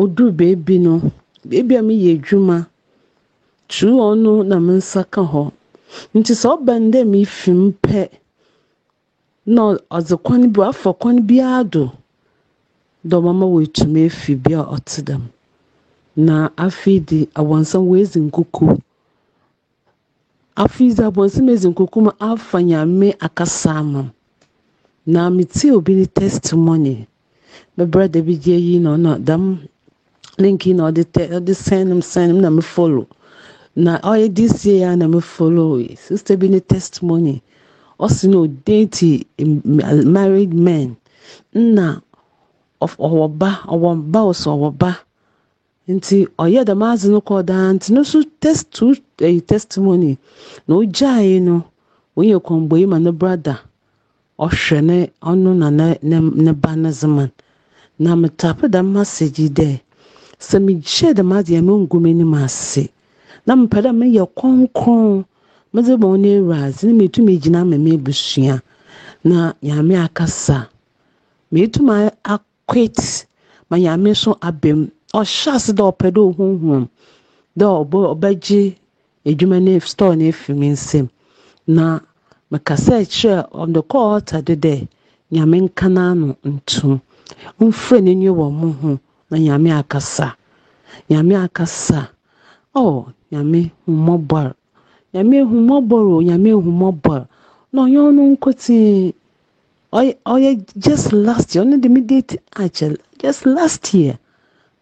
S6: oduru beebi no beebi a meyɛ adwuma twerɛ no na me nsa ka hɔ nti sɛ ɔbɛn dɛ mefim pɛ na ɔdze kwan bi wafa kwan biara do dɛ ɔbɛma wɔatumi afi bi a ɔte dɛm. Na afei de abɔnsɛm wɔadzi nkuku afei dze abɔnsɛm adzi nkuku mu afa nyame akasa ama na metie obi ne testimony. Me brother bi gye yi na ɔna dɛm link yi na ɔde tɛ ɔde send m send m na me follow. Na ɔyɛ this year na me follow. Sister bi ne testimony. Ɔsi na odate married men. Nna ɔwɔ ba ɔwɔ ba ɔsɛ ɔwɔ ba nti ɔyɛ dɛm adze no kɔɔ daa nti no so test two ɛyi testimony na ogyae no oyɛ kɔnbɔyi ma ne brother. Ɔhwɛ ne ɔno na ne ne ne ba ne zeman na metape dɛm message yi dɛ sɛ mehyɛ dɛm adeɛ mengu m'anim ase na mepɛ dɛ meyɛ kronkron medze bɔ ne awuradze na metumi gyina ama me abusua na nyame akasa. Metumi akwit ma nyame so abam ɔhyɛ ase dɛ ɔpɛ dɛ ohunhum dɛ ɔbɛ ɔbɛgye edwuma ne store no efi me nsam na mekasa kyerɛ the call altar de dɛ nyame nka n'ano ntom mfrɛ n'ani wɔ mo ho na nyame akasa nyame akasa oh nyame hummɔbɔr nyame hummɔbɔr o nyame hummɔbɔr na ɔnyɛ ɔno nkotsee ɔyɛ just last year ɔno de me date akyɛ just last year.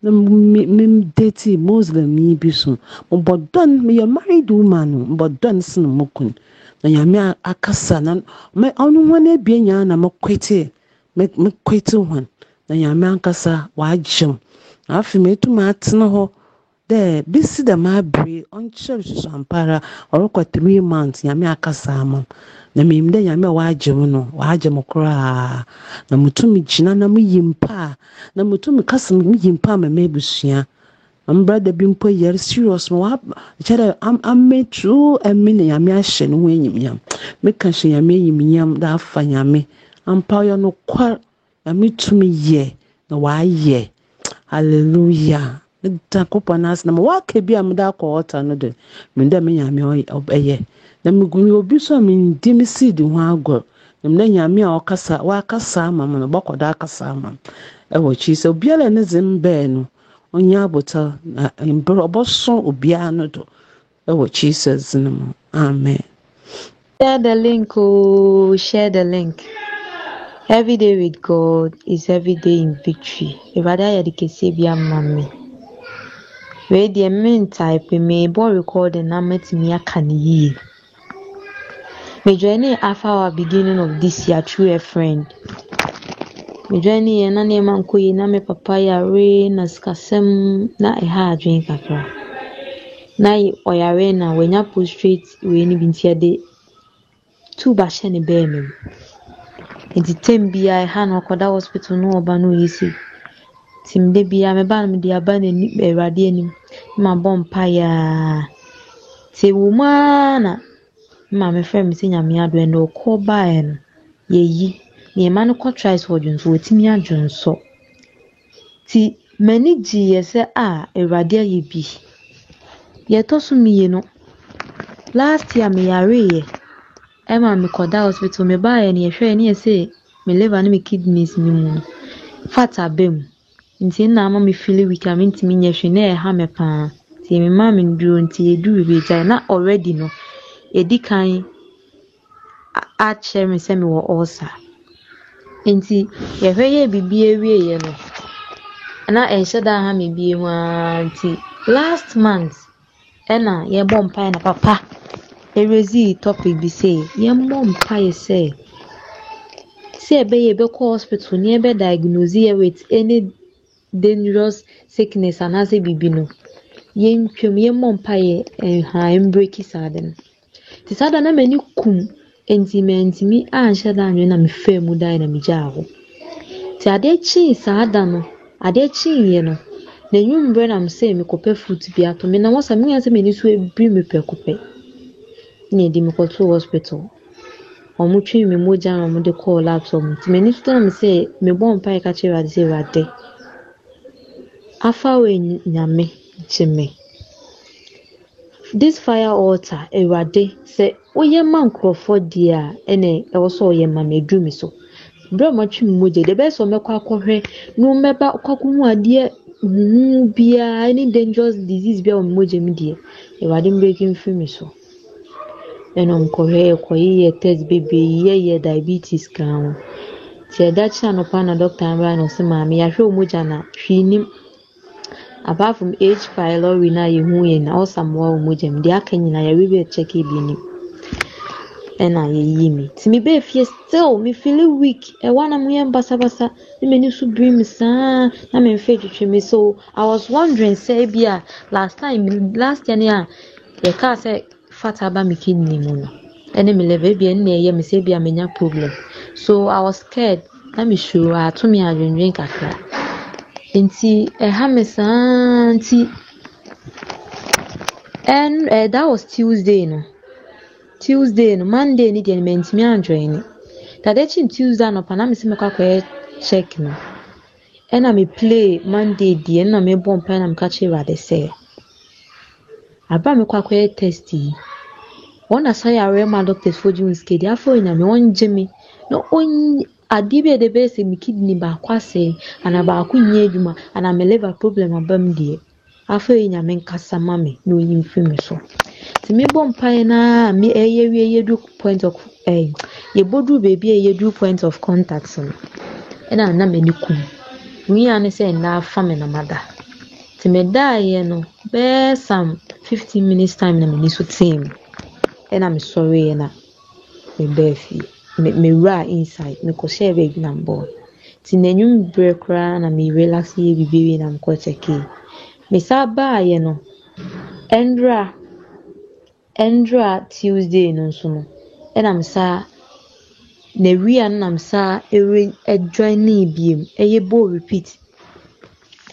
S6: Me date muslim yi bi so. Mbɔ dɔn meyɛ married woman o mbɔ dɔn sen mo kun. Na nyame akasa na ɔno hɔn ebien nyinaa na me kwete me me kwete hɔn. Na nyame ankasa wagyem na afei metum atena hɔ dɛ bisi dɛm abere ɔnkyerɛ susu ampara ɔrekɔ three months nyame akasa ama na menim dɛ nyame a wagye m no waagye mu koraa na mutumi gyina na meyi mpa a na mutumi kasa meyi mpa a ma m'abusua na mbrada bi mpo yɛre serious ma kyerɛ dɛ amɛturu ɛmi na nyame ahyɛ ne ho enyimnyam meka hyɛ nyame enyimnyam dɛ afa nyame ampa ɔyɛ nokwar nyame tumi yɛ na waayɛ hallelujah. Da kopɔ no ase na ma waka bi a mede akɔ ɔta no de mene dɛ me nyame ɔbɛyɛ na megu me obi so a mendi me seed ho agor na mene nyame a ɔkasa wakasa ama me no bɔkɔ do akasa ama me ɛwɔ akyi sɛ obiara ne dze mbɛɛ no ɔnyɛ abotar na mberɛ ɔbɔso obiara no do ɛwɔ jesus no mu amen
S7: Share the link, oh, share the link. Every day with God is every day in victory. Awurade ayɛ de kɛseɛ bi ama me. Wei deɛ mentype meebɔ recording na matumi aka no yie. Mejoinee Alpha Hour beginning of this year through a friend. Mejoinee yɛ na nneɛma nkɔ yie na me papa yare na sikasɛm na ɛha adwene kakra. Na ɔyare na wanya prostrate wei no bi nti yɛde tube ahyɛ ne bɛɛma mu. Nti term biara ɛha no ɔkɔda hospital na ɔba na oyi se. Nti mda biara meba no mede aba n'anim Awurade anim na mabɔ mpaeɛ a. Nti ɛwɔ mu ara na me maame frɛɛ me sɛ Nyame adom ɛnnɛ ɔkɔɔ baeɛ no yɛayi na yɛma no kɔ trials wɔ dwonso watumi adwonsɔ. Nti m'ani gyeeɛ sɛ a Awurade ayɛ bi. Deɛ ɛtɔ so mmienu, last year meyareeɛ ɛma mekɔdaa hospital mebaeɛ no yɛhwɛɛ na yɛse me liver ne me kidneys no mu no fat aba mu. Nti na ama me feel weak a mentumi nyɛ hwee na ɛha me paa. Nti memaa me nduro nti yɛduu baabi na already no yɛdi kan akyerɛ me sɛ mewɔ ulcer. Nti yɛhwɛ yɛɛ biribi awieeɛ no na ɛnhyɛ da ha me bio ara nti last month ɛna yɛbɔ mpaeɛ na papa ɛresii topic bi sɛ yɛmmɔ mpaeɛ sɛ sɛ ɛbɛyɛ yɛbɛkɔ hospital na yɛbɛdiagnose yɛ with any dangerous sickness anaasɛ biribi no yɛntwam yɛmmɔ mpaeɛ ɛha mbreki saa no. Nti saa da na m'ani kum nti mantumi anhyɛ da anwene na mefaa mu dae na megyaa hɔ nti adeɛ kyee saa da no adeɛ kyeeɛ no na mesɛ mekɔpɛ fruit bi ato me na wɔsa menya sɛ m'ani so abiri me prɛko pɛ na ɛde me kɔtoo hospital. Ɔmo twee me mogya na ɔmo de kɔɔ lab sɛ ɔmo nti m'ani so tɔ me sɛ mebɔ mpaeɛ ka kyerɛ sɛ Awurade afa wo nyame gye me this fire altar awurade sɛ woyɛ ma nkurɔfoɔ deɛ a ɛna ɛwɔ sɛ ɔyɛ ma me aduru me so. Berɛ a matwe mu mogya deɛ ɛbɛyɛ sɛ ɔmɛkɔ akɔhwɛ na ɔmɛba kɔkɔhu adeɛ huhu biara any dangerous disease bi a wɔ me mogya mu deɛ awurade mbɛki mfiri me so. Ɛna ɔmkɔhwɛ yɛkɔyeyɛ test bebree yɛyɛ diabetes kaa ho. Nti ɛda anɔpa na dɔkta na ɔsɛ maame yɛahwɛ wo mogya na hwee nim apart from h pylori na yɛhu yɛ na ɔsamoa wɔ mogya mu deɛ aka nyinaa yɛwe bɛ kyɛke bi nim ɛna yɛyi mi. Nti mebɛɛ fie still mefili weak. Ɛwa na moyɛ basabasa ne m'ani so biri me saa na memfa twitwi me so i was wondering sɛ bi a last time last year ne a yɛkaa sɛ fata aba me kidney mu no ɛne me level bi ɛne na ɛyɛ me sɛ bi a menya problem. So i was scared. Na mesuro ato me adwendwen kakra nti ɛha me saa nti ɛn ɛɛ that was tuesday no. Tuesday no monday ne deɛ mantumi anjoin ne. Tadekyi tuesday anɔpa na mesi mekɔ akɔyɛ check no. Ɛna me play monday deɛ ɛna mebɔ mpae na meka kyerɛ awurade sɛ aba mekɔ akɔyɛ test yi wɔn asa yɛ awerɛ ma doctors fo gye wo sika deɛ afɔ onyame ɔngye me na ɔnyi adeɛ bi a ɛde bɛyɛ sɛ me baako asɛe ana baako nyɛ adwuma ana me liver problem aba mu deɛ afɔ onyame nkasa ma me na ɔyi mfiri me so. Nti mebɔ mpae naa me ɛyɛ wie yɛdu point of ɛɛ yɛbɔduru baabi a yɛduru point of contact no ɛna na m'ani kum. Nwia ne sɛ nna afa me na mada nti medaeɛ no bɛyɛ sam fifteen minutes time na m'ani so tee mu ɛna mesɔreeɛ na mebaa fie me mewura inside. Mekɔhyɛɛ baabi na mbɔɔ nti n'anwum berɛ koraa na me relax yɛ biribi na mekɔ kyɛkee mesaa baeɛ no ɛndra ɛndra tuesday no. Nso no ɛna mesaa n'awia no na mesaa ɛre ɛdwane biem ɛyɛ bɔ repeat.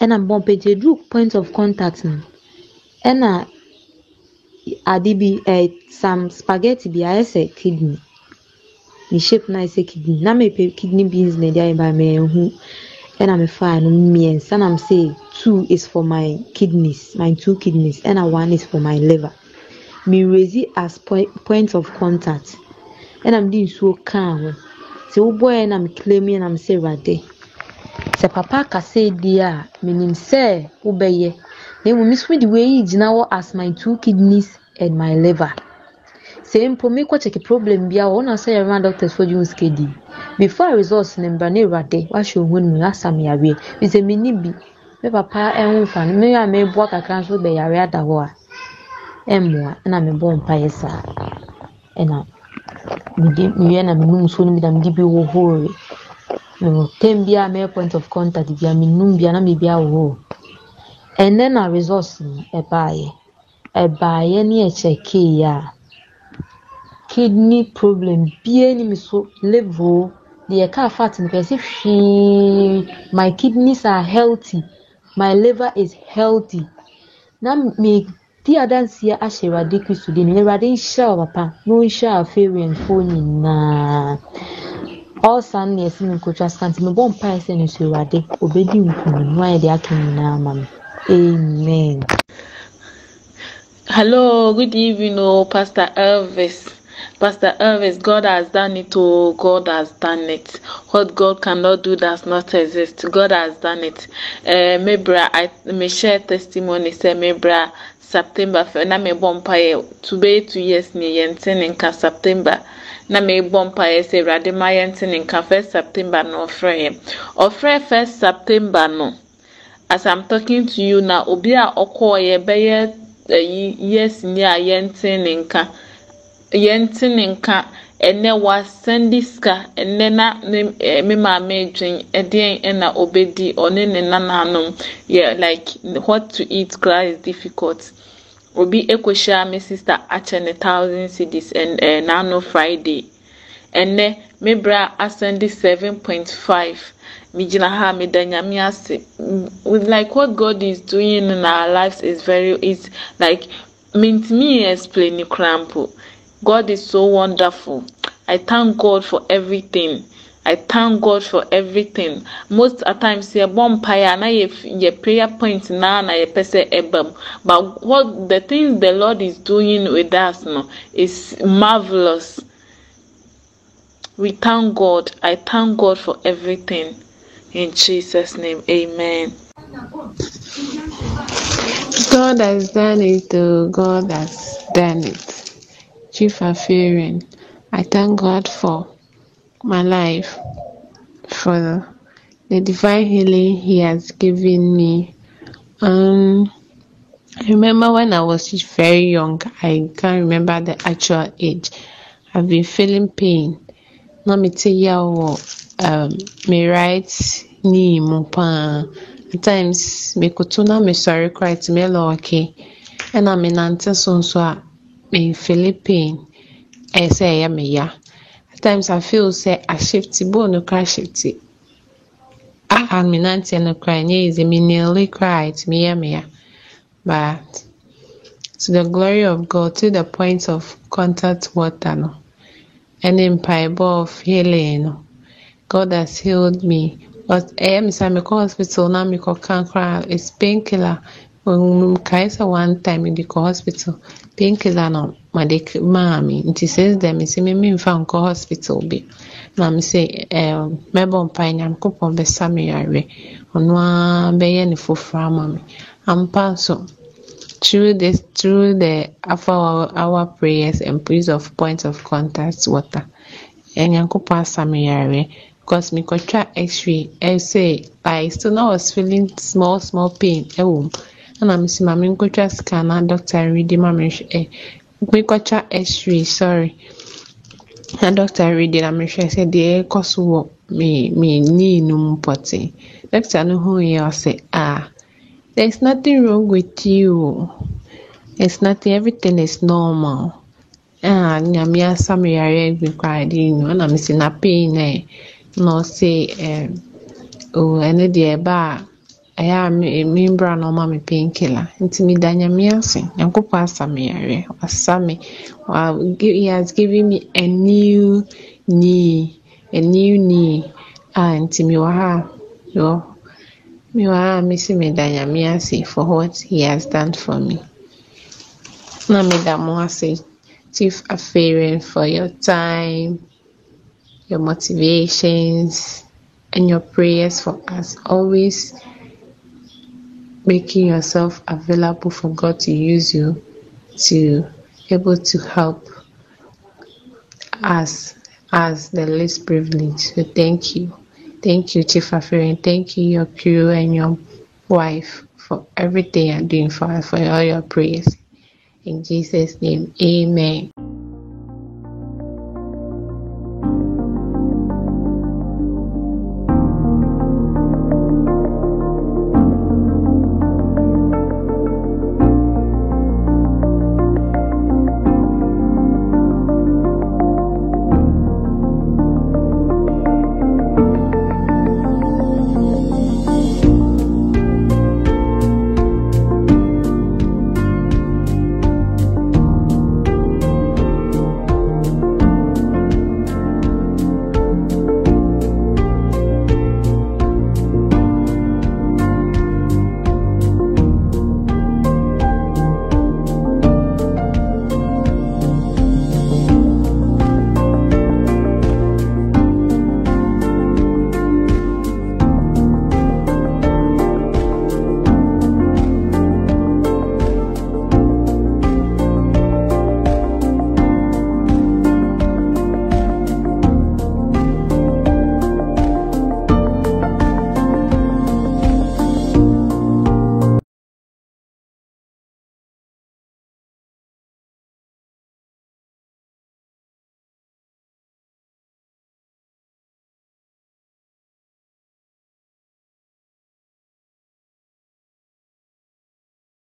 S7: Ɛna mbɔ mpɛ nti eduru point of contact no ɛna ade bi ɛɛ some spaghetti bi ayɛ sɛ kidney ne shape ayɛ sɛ kidney na mepɛ kidney beans na ɛde ayɛ ba mɛnhu ɛna mefaa no mmiɛnsa na mesɛ two is for my kidneys my two kidneys ɛna one is for my liver. Me raise as point, of contact ɛna mede nsuo kaa ho sɛ wobɔɛ na me claim yɛ na mesɛ awurade sɛ papa kasa di a menim sɛ wobɛyɛ na mmom me so de wei gyina hɔ as my two kidneys and my liver sɛ mpo mekɔ kyɛke problem bia wɔ na sɛ yɛrema doctors fo gye wo sika di before results no mbra ne awurade wahyɛ wo ho no mu asa me yareɛ fi sɛ menni bi me papa ɛho mfa no me a meboa kakra nso bɛyare ada hɔ a. Ɛmmoa ɛna mebɔ mpaeɛ saa ɛna mede mewie na menom nsuo no bi na mede bi hohore mewɔ tam bi a mɛyɛ point of contact bi a menum bi a na mebi ahohoro ɛnɛ na results no ɛbaeɛ ɛbaeɛ ne ɛkyɛkee a kidney problem biara ni me so liver o deɛ ɛka fat no pɛ sɛ hwee. My kidneys are healthy. My liver is healthy. Na me di adanseɛ ahyɛ awurade kristo din no awurade nhyira wɔ papa. Na ɔnhyira afeerianfoɔ nyinaa. Ɔsa no na yɛsi me nkotwa sika nti mebɔ mpaeɛ sɛ no so awurade ɔbɛdi nkunim na ayɛ deɛ aka nyinaa ma me. Amen.
S8: Hello, good evening, oh, Pastor Elvis. Pastor Elvis, God has done it, oh, God has done it. What God cannot do does not exist. God has done it. Uh, mebra, I may share testimony, say, mebra, September, na me mpaeɛ to be two years ni yɛnte ne nka September. na mebɔ mpaeɛ sɛ awurade ma yɛnte ne nka first September no ɔfrɛ yɛ. Ɔfrɛ first September no, as I'm talking to you now, obi a ɔkɔɔ bɛyɛ ɛyi years ni a yɛnte ne nka yɛnte ne nka ɛnɛ wasɛnde sika ɛnɛ na ne ɛɛ me maame edwin ɛdeɛn ɛna obedi ɔne ne nananom. Yɛ like what to eat koraa is difficult. Obi ekohyia me sister akyɛ ne thousand cedis ɛn ɛɛ n'ano friday. Ɛnɛ me bra asɛnde seven point five. Megyina ha meda nyame ase. Mm, with like what god is doing in our lives is very is like mintimi explain koraa mpo god is so wonderful i thank god for everything I thank God for everything. Most at times, yɛbɔ mpaeɛ na yɛ prayer point naa na yɛpɛ sɛ. But what the things the Lord is doing with us no is marvelous. We thank God. I thank God for everything. In Jesus' name, amen.
S9: God has done it, oh, God has done it. Chief Alpharian, I thank God for my life, for the divine healing He has given me. Um, I remember when I was very young, I can't remember the actual age. I've been feeling pain. Na me te yaw wɔ um, me right knee paa. At times, mekoto na mesɔre koraa ɛtumi lɔɔke. Ɛna menante so nso me feeli pain ɛyɛ sɛ ɛyɛ me ya. At times I feel sɛ ashifti bone no koraa shifti. A menante no koraa ɛnyɛ easy. Me naili koraa a ɛtumi yɛ me. But to the glory of God, to the point of contact water no, ɛne mpaebɔ of healing no, God has healed me. But ɛyɛ me sɛ mekɔ hospital na mekɔka koraa it's painkiller. Mekae sɛ one time mede kɔ hospital, painkiller na wɔde maa me. Nti since then mese me memfa nkɔ hospital bio. Na mese um, mɛbɔ mpae Nyankopɔn bɛsa me yareɛ. Ɔno ara bɛyɛ ne foforɔ ama me. Ampa nso, through this through the after our, our prayers and praise of point of contact water nyankopɔn asa me yareɛ because mekɔtwa x-ray ɛsɛ I still now was feeling small small pain ɛwɔ mu ɛna mesi ma menkɔtwa scan na doctor redi ma mehwɛ ɛ mekɔtwa x-ray sorry. Na doctor redi na mehwɛ sɛ deɛ ɛkɔ so wɔ me me knee no mu pɔtee doctor no hu yɛ ɔsɛ ah there's nothing wrong with you. There's nothing everything is normal. Ah nyame asa me yareɛ bi koraa de nu ɛna mesi na pain na ɔse ɛm oh ɛno deɛ ɛba a ɛyɛ a me me bra na ɔma me painkiller. Nti meda nyame ase. Nyankopɔn asa me wasa me. He has given me a new knee a new knee. A nti mewɔ ha mewɔ mewɔ ha mesi meda nyame ase for what he has done for me. Na meda mo ase. Chief Alpharian for your time your motivations and your prayers for us. Always making yourself available for God to use you to able to help us as the least privileged. So thank you. Thank you, Chief Alpharian. Thank you, your crew and your wife for everything you're doing for us, for all your prayers. In Jesus' name, amen.